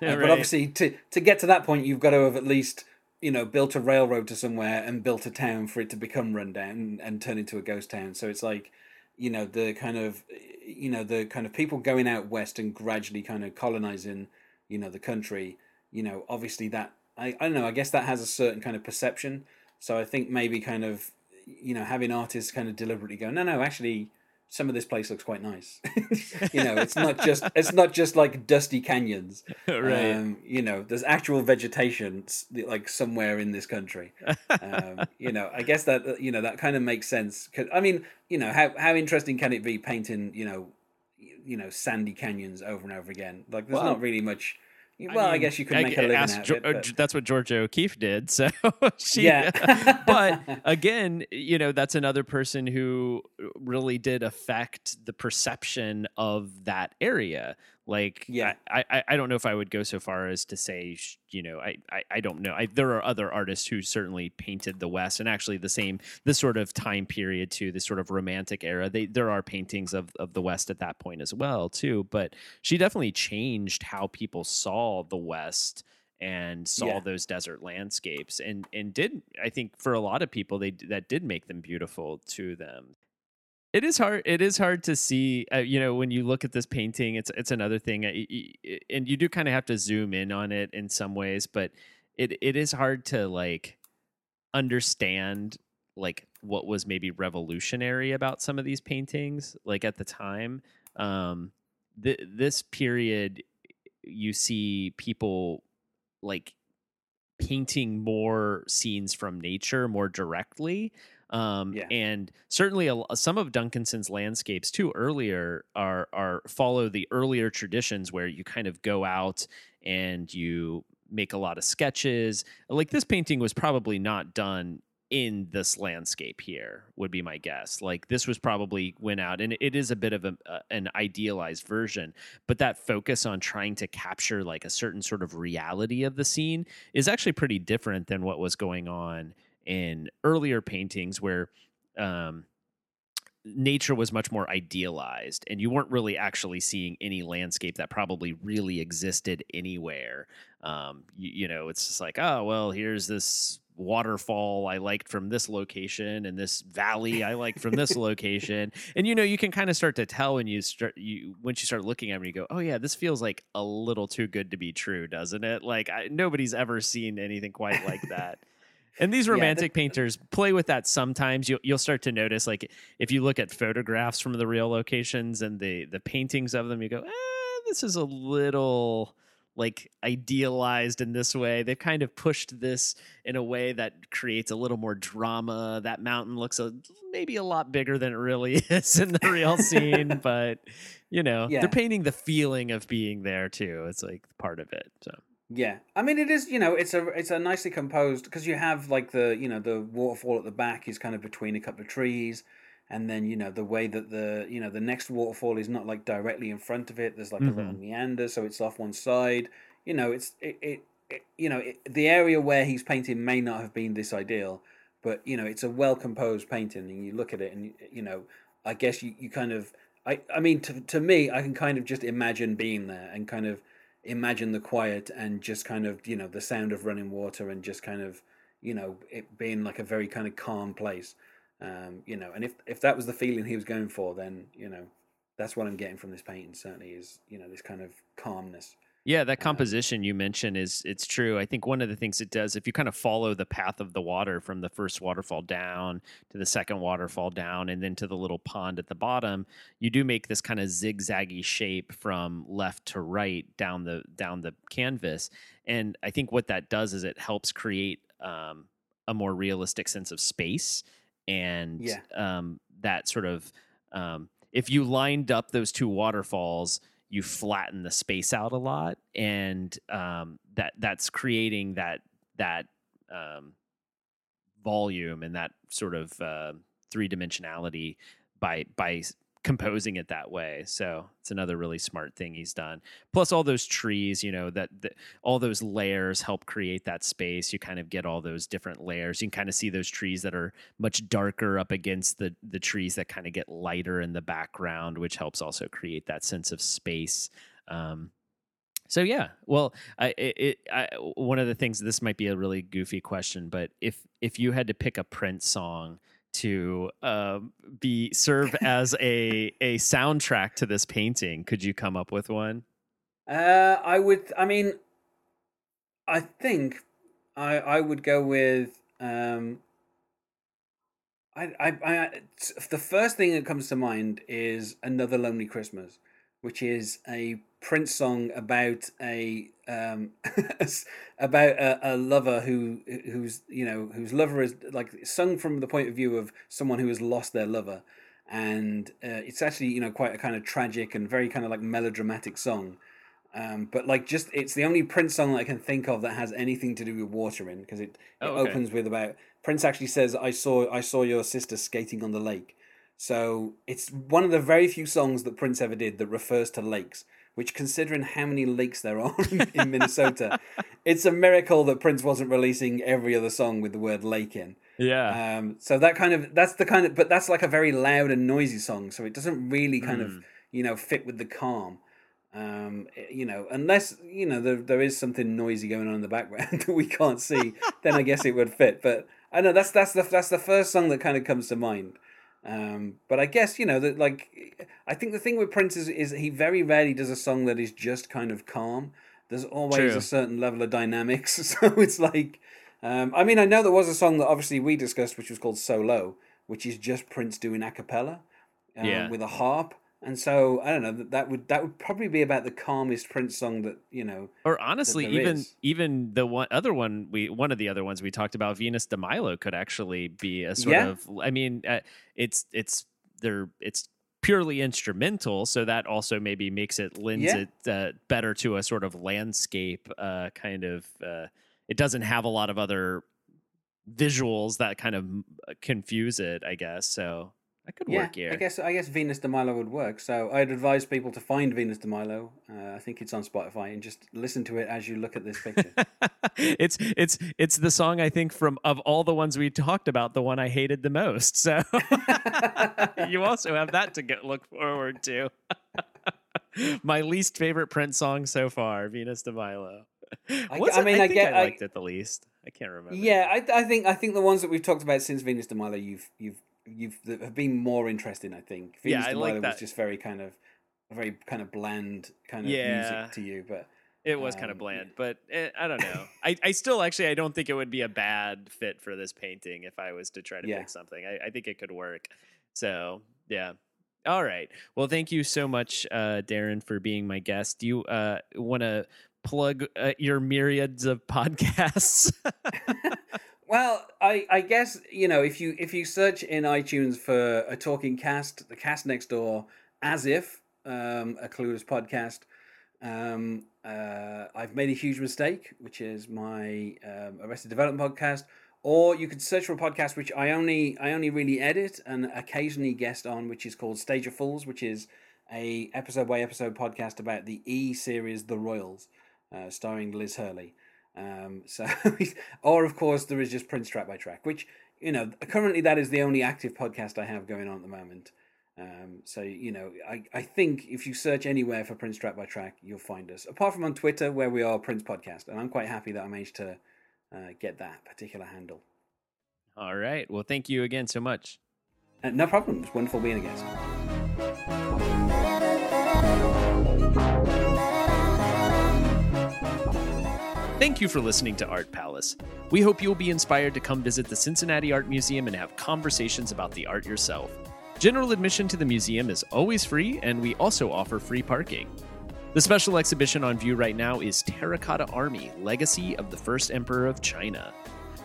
uh, right. But obviously, to to get to that point, you've got to have at least you know built a railroad to somewhere and built a town for it to become run down and, and turn into a ghost town. So it's like you know the kind of you know the kind of people going out west and gradually kind of colonizing you know the country you know, obviously that I, I don't know, I guess that has a certain kind of perception. So I think maybe kind of you know, having artists kind of deliberately go, no, no, actually some of this place looks quite nice. you know, it's not just it's not just like dusty canyons. right. Um, you know, there's actual vegetation like somewhere in this country. Um, you know, I guess that you know that kind of makes sense. Cause, I mean, you know, how how interesting can it be painting you know, you know, sandy canyons over and over again? Like, there's well, not really much well, I, mean, I guess you could make I, a living out of it. But... That's what Georgia O'Keeffe did. So she, yeah. but again, you know, that's another person who uh, really did affect the perception of that area. Like, yeah, I, I, I don't know if I would go so far as to say, you know, I, I, I don't know. I, there are other artists who certainly painted the West, and actually the same, this sort of time period too, this sort of romantic era. They, there are paintings of of the West at that point as well too. But she definitely changed how people saw the West and saw yeah. those desert landscapes and and did I think for a lot of people they that did make them beautiful to them it is hard it is hard to see uh, you know when you look at this painting it's it's another thing uh, and you do kind of have to zoom in on it in some ways but it it is hard to like understand like what was maybe revolutionary about some of these paintings like at the time um th- this period you see people like painting more scenes from nature more directly. Um, Yeah. and certainly a, some of Duncanson's landscapes too earlier are are follow the earlier traditions where you kind of go out and you make a lot of sketches. Like this painting was probably not done in this landscape here would be my guess like this was probably went out and it is a bit of a, uh, an idealized version but that focus on trying to capture like a certain sort of reality of the scene is actually pretty different than what was going on in earlier paintings where um, nature was much more idealized and you weren't really actually seeing any landscape that probably really existed anywhere um, you, you know it's just like oh well here's this waterfall I liked from this location and this valley I like from this location. And you know, you can kind of start to tell when you start you once you start looking at them, you go, "Oh yeah, this feels like a little too good to be true, doesn't it?" Like I, nobody's ever seen anything quite like that. And these Yeah, the- romantic painters play with that sometimes. You'll you'll start to notice, like if you look at photographs from the real locations and the the paintings of them, you go, eh, "This is a little like idealized in this way. They've kind of pushed this in a way that creates a little more drama. That mountain looks a maybe a lot bigger than it really is in the real scene, but you know, Yeah. they're painting the feeling of being there too. It's like part of it. So Yeah, I mean it is. You know, it's a it's a nicely composed because you have like the you know the waterfall at the back is kind of between a couple of trees, and then you know the way that the you know the next waterfall is not like directly in front of it. There's like a little Mhm. meander, so it's off one side. You know, it's it, it, it you know it, the area where he's painting may not have been this ideal, but you know it's a well composed painting, and you look at it, and you know I guess you, you kind of I I mean to to me I can kind of just imagine being there and kind of imagine the quiet and just kind of you know the sound of running water and just kind of you know it being like a very kind of calm place. Um you know and if if that was the feeling he was going for then you know that's what i'm getting from this painting certainly is you know this kind of calmness Yeah, that composition you mentioned is it's true. I think one of the things it does, if you kind of follow the path of the water from the first waterfall down to the second waterfall down and then to the little pond at the bottom, you do make this kind of zigzaggy shape from left to right down the down the canvas. And I think what that does is it helps create um, a more realistic sense of space and Yeah. um, that sort of um, if you lined up those two waterfalls you flatten the space out a lot and um, that that's creating that that um, volume and that sort of uh, three dimensionality by by composing it that way. So it's another really smart thing he's done. Plus all those trees you know that, all those layers help create that space. You kind of get all those different layers. You can kind of see those trees that are much darker up against the the trees that kind of get lighter in the background which helps also create that sense of space. Um so yeah well I, it I, one of the things this might be a really goofy question but if if you had to pick a prince song to um, be serve as a a soundtrack to this painting. Could you come up with one? Uh i would i mean i think i i would go with um I, I, I, the first thing that comes to mind is another lonely Christmas, which is a Prince song about a um, about a, a lover who who's you know whose lover is like sung from the point of view of someone who has lost their lover, and uh, it's actually you know quite a kind of tragic and very kind of like melodramatic song. Um, but like just it's the only Prince song that I can think of that has anything to do with water in because it, it Oh, okay. opens with about Prince actually says I saw I saw your sister skating on the lake. So it's one of the very few songs that Prince ever did that refers to lakes, which considering how many lakes there are in Minnesota, it's a miracle that Prince wasn't releasing every other song with the word lake in. yeah Um, so that kind of that's the kind of but that's like a very loud and noisy song, so it doesn't really kind of you know fit with the calm. Um, eh, you know, unless you know there there is something noisy going on in the background that we can't see, then I guess it would fit. But I know that's that's the that's the first song that kind of comes to mind. Um, but I guess you know that like I think the thing with Prince is is he very rarely does a song that is just kind of calm. There's always True. a certain level of dynamics, so it's like. Um, I mean, I know there was a song that obviously we discussed, which was called "Solo," which is just Prince doing a cappella, um, Yeah. with a harp, And so I don't know that that would that would probably be about the calmest Prince song that you know. Or honestly, even is. even the one other one we one of the other ones we talked about, Venus de Milo, could actually be a sort Yeah. of. I mean, uh, it's it's they're it's purely instrumental, so that also maybe makes it lends Yeah. it uh, better to a sort of landscape uh, kind of. Uh, it doesn't have a lot of other visuals that kind of uh, confuse it, I guess. So that could Yeah, work here. I guess I guess Venus de Milo would work. So I'd advise people to find Venus de Milo. Uh, I think it's on Spotify and just listen to it as you look at this picture. it's it's it's the song I think from of all the ones we talked about, the one I hated the most. So you also have that to get look forward to. My least favorite Prince song so far, Venus de Milo. I- I mean, I think get- I I- liked it the least. I can't remember. yeah, I, I think I think the ones that we've talked about since Venus de Milo, you've you've you've have been more interesting. I think Yeah, I like that. was just very kind of very kind of bland kind of Yeah. music to you, but It was kind of Um, bland, but eh, I don't know. I, I still actually I don't think it would be a bad fit for this painting if I was to try to Yeah. pick something. I, I think it could work. So yeah. All right. Well, thank you so much, uh, Darren, for being my guest. Do you uh, want to plug uh, your myriads of podcasts? Well, I, I guess you know if you if you search in iTunes for a talking cast, the cast next door, as if um, a clueless podcast, um, uh, I've made a huge mistake, which is my um, Arrested Development podcast. Or you could search for a podcast which I only I only really edit and occasionally guest on, which is called Stage of Fools, which is a episode by episode podcast about the E series The Royals, uh, starring Liz Hurley. Um, so, or of course, there is just Prince track by track, which you know currently that is the only active podcast I have going on at the moment. Um, so you know, I, I think if you search anywhere for Prince track by track, you'll find us. Apart from on Twitter, where we are Prince Podcast, and I'm quite happy that I managed to uh, get that particular handle. All right. Well, thank you again so much. Uh, no problem. It's wonderful being a guest. Thank you for listening to Art Palace. We hope you'll be inspired to come visit the Cincinnati Art Museum and have conversations about the art yourself. General admission to the museum is always free, and we also offer free parking. The special exhibition on view right now is Terracotta Army Legacy of the First Emperor of China.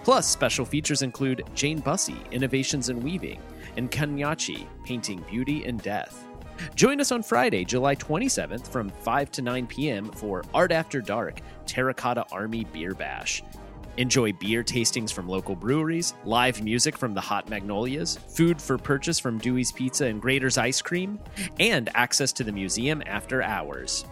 Plus, special features include Jane Bussey, Innovations in Weaving, and Kanyachi, Painting Beauty and Death. Join us on Friday, July 27th from 5 to 9 p.m. for Art After Dark Terracotta Army Beer Bash. Enjoy beer tastings from local breweries, live music from the Hot Magnolias, food for purchase from Dewey's Pizza and Graeter's Ice Cream, and access to the museum after hours.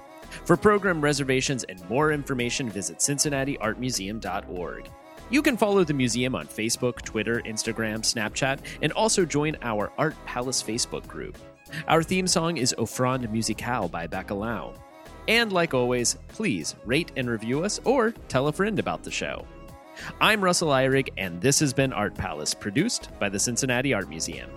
For program reservations and more information, visit CincinnatiArtMuseum.org. You can follow the museum on Facebook, Twitter, Instagram, Snapchat, and also join our Art Palace Facebook group. Our theme song is Offrande Musicale by Bacalao. And like always, please rate and review us or tell a friend about the show. I'm Russell Ihrig, and this has been Art Palace, produced by the Cincinnati Art Museum.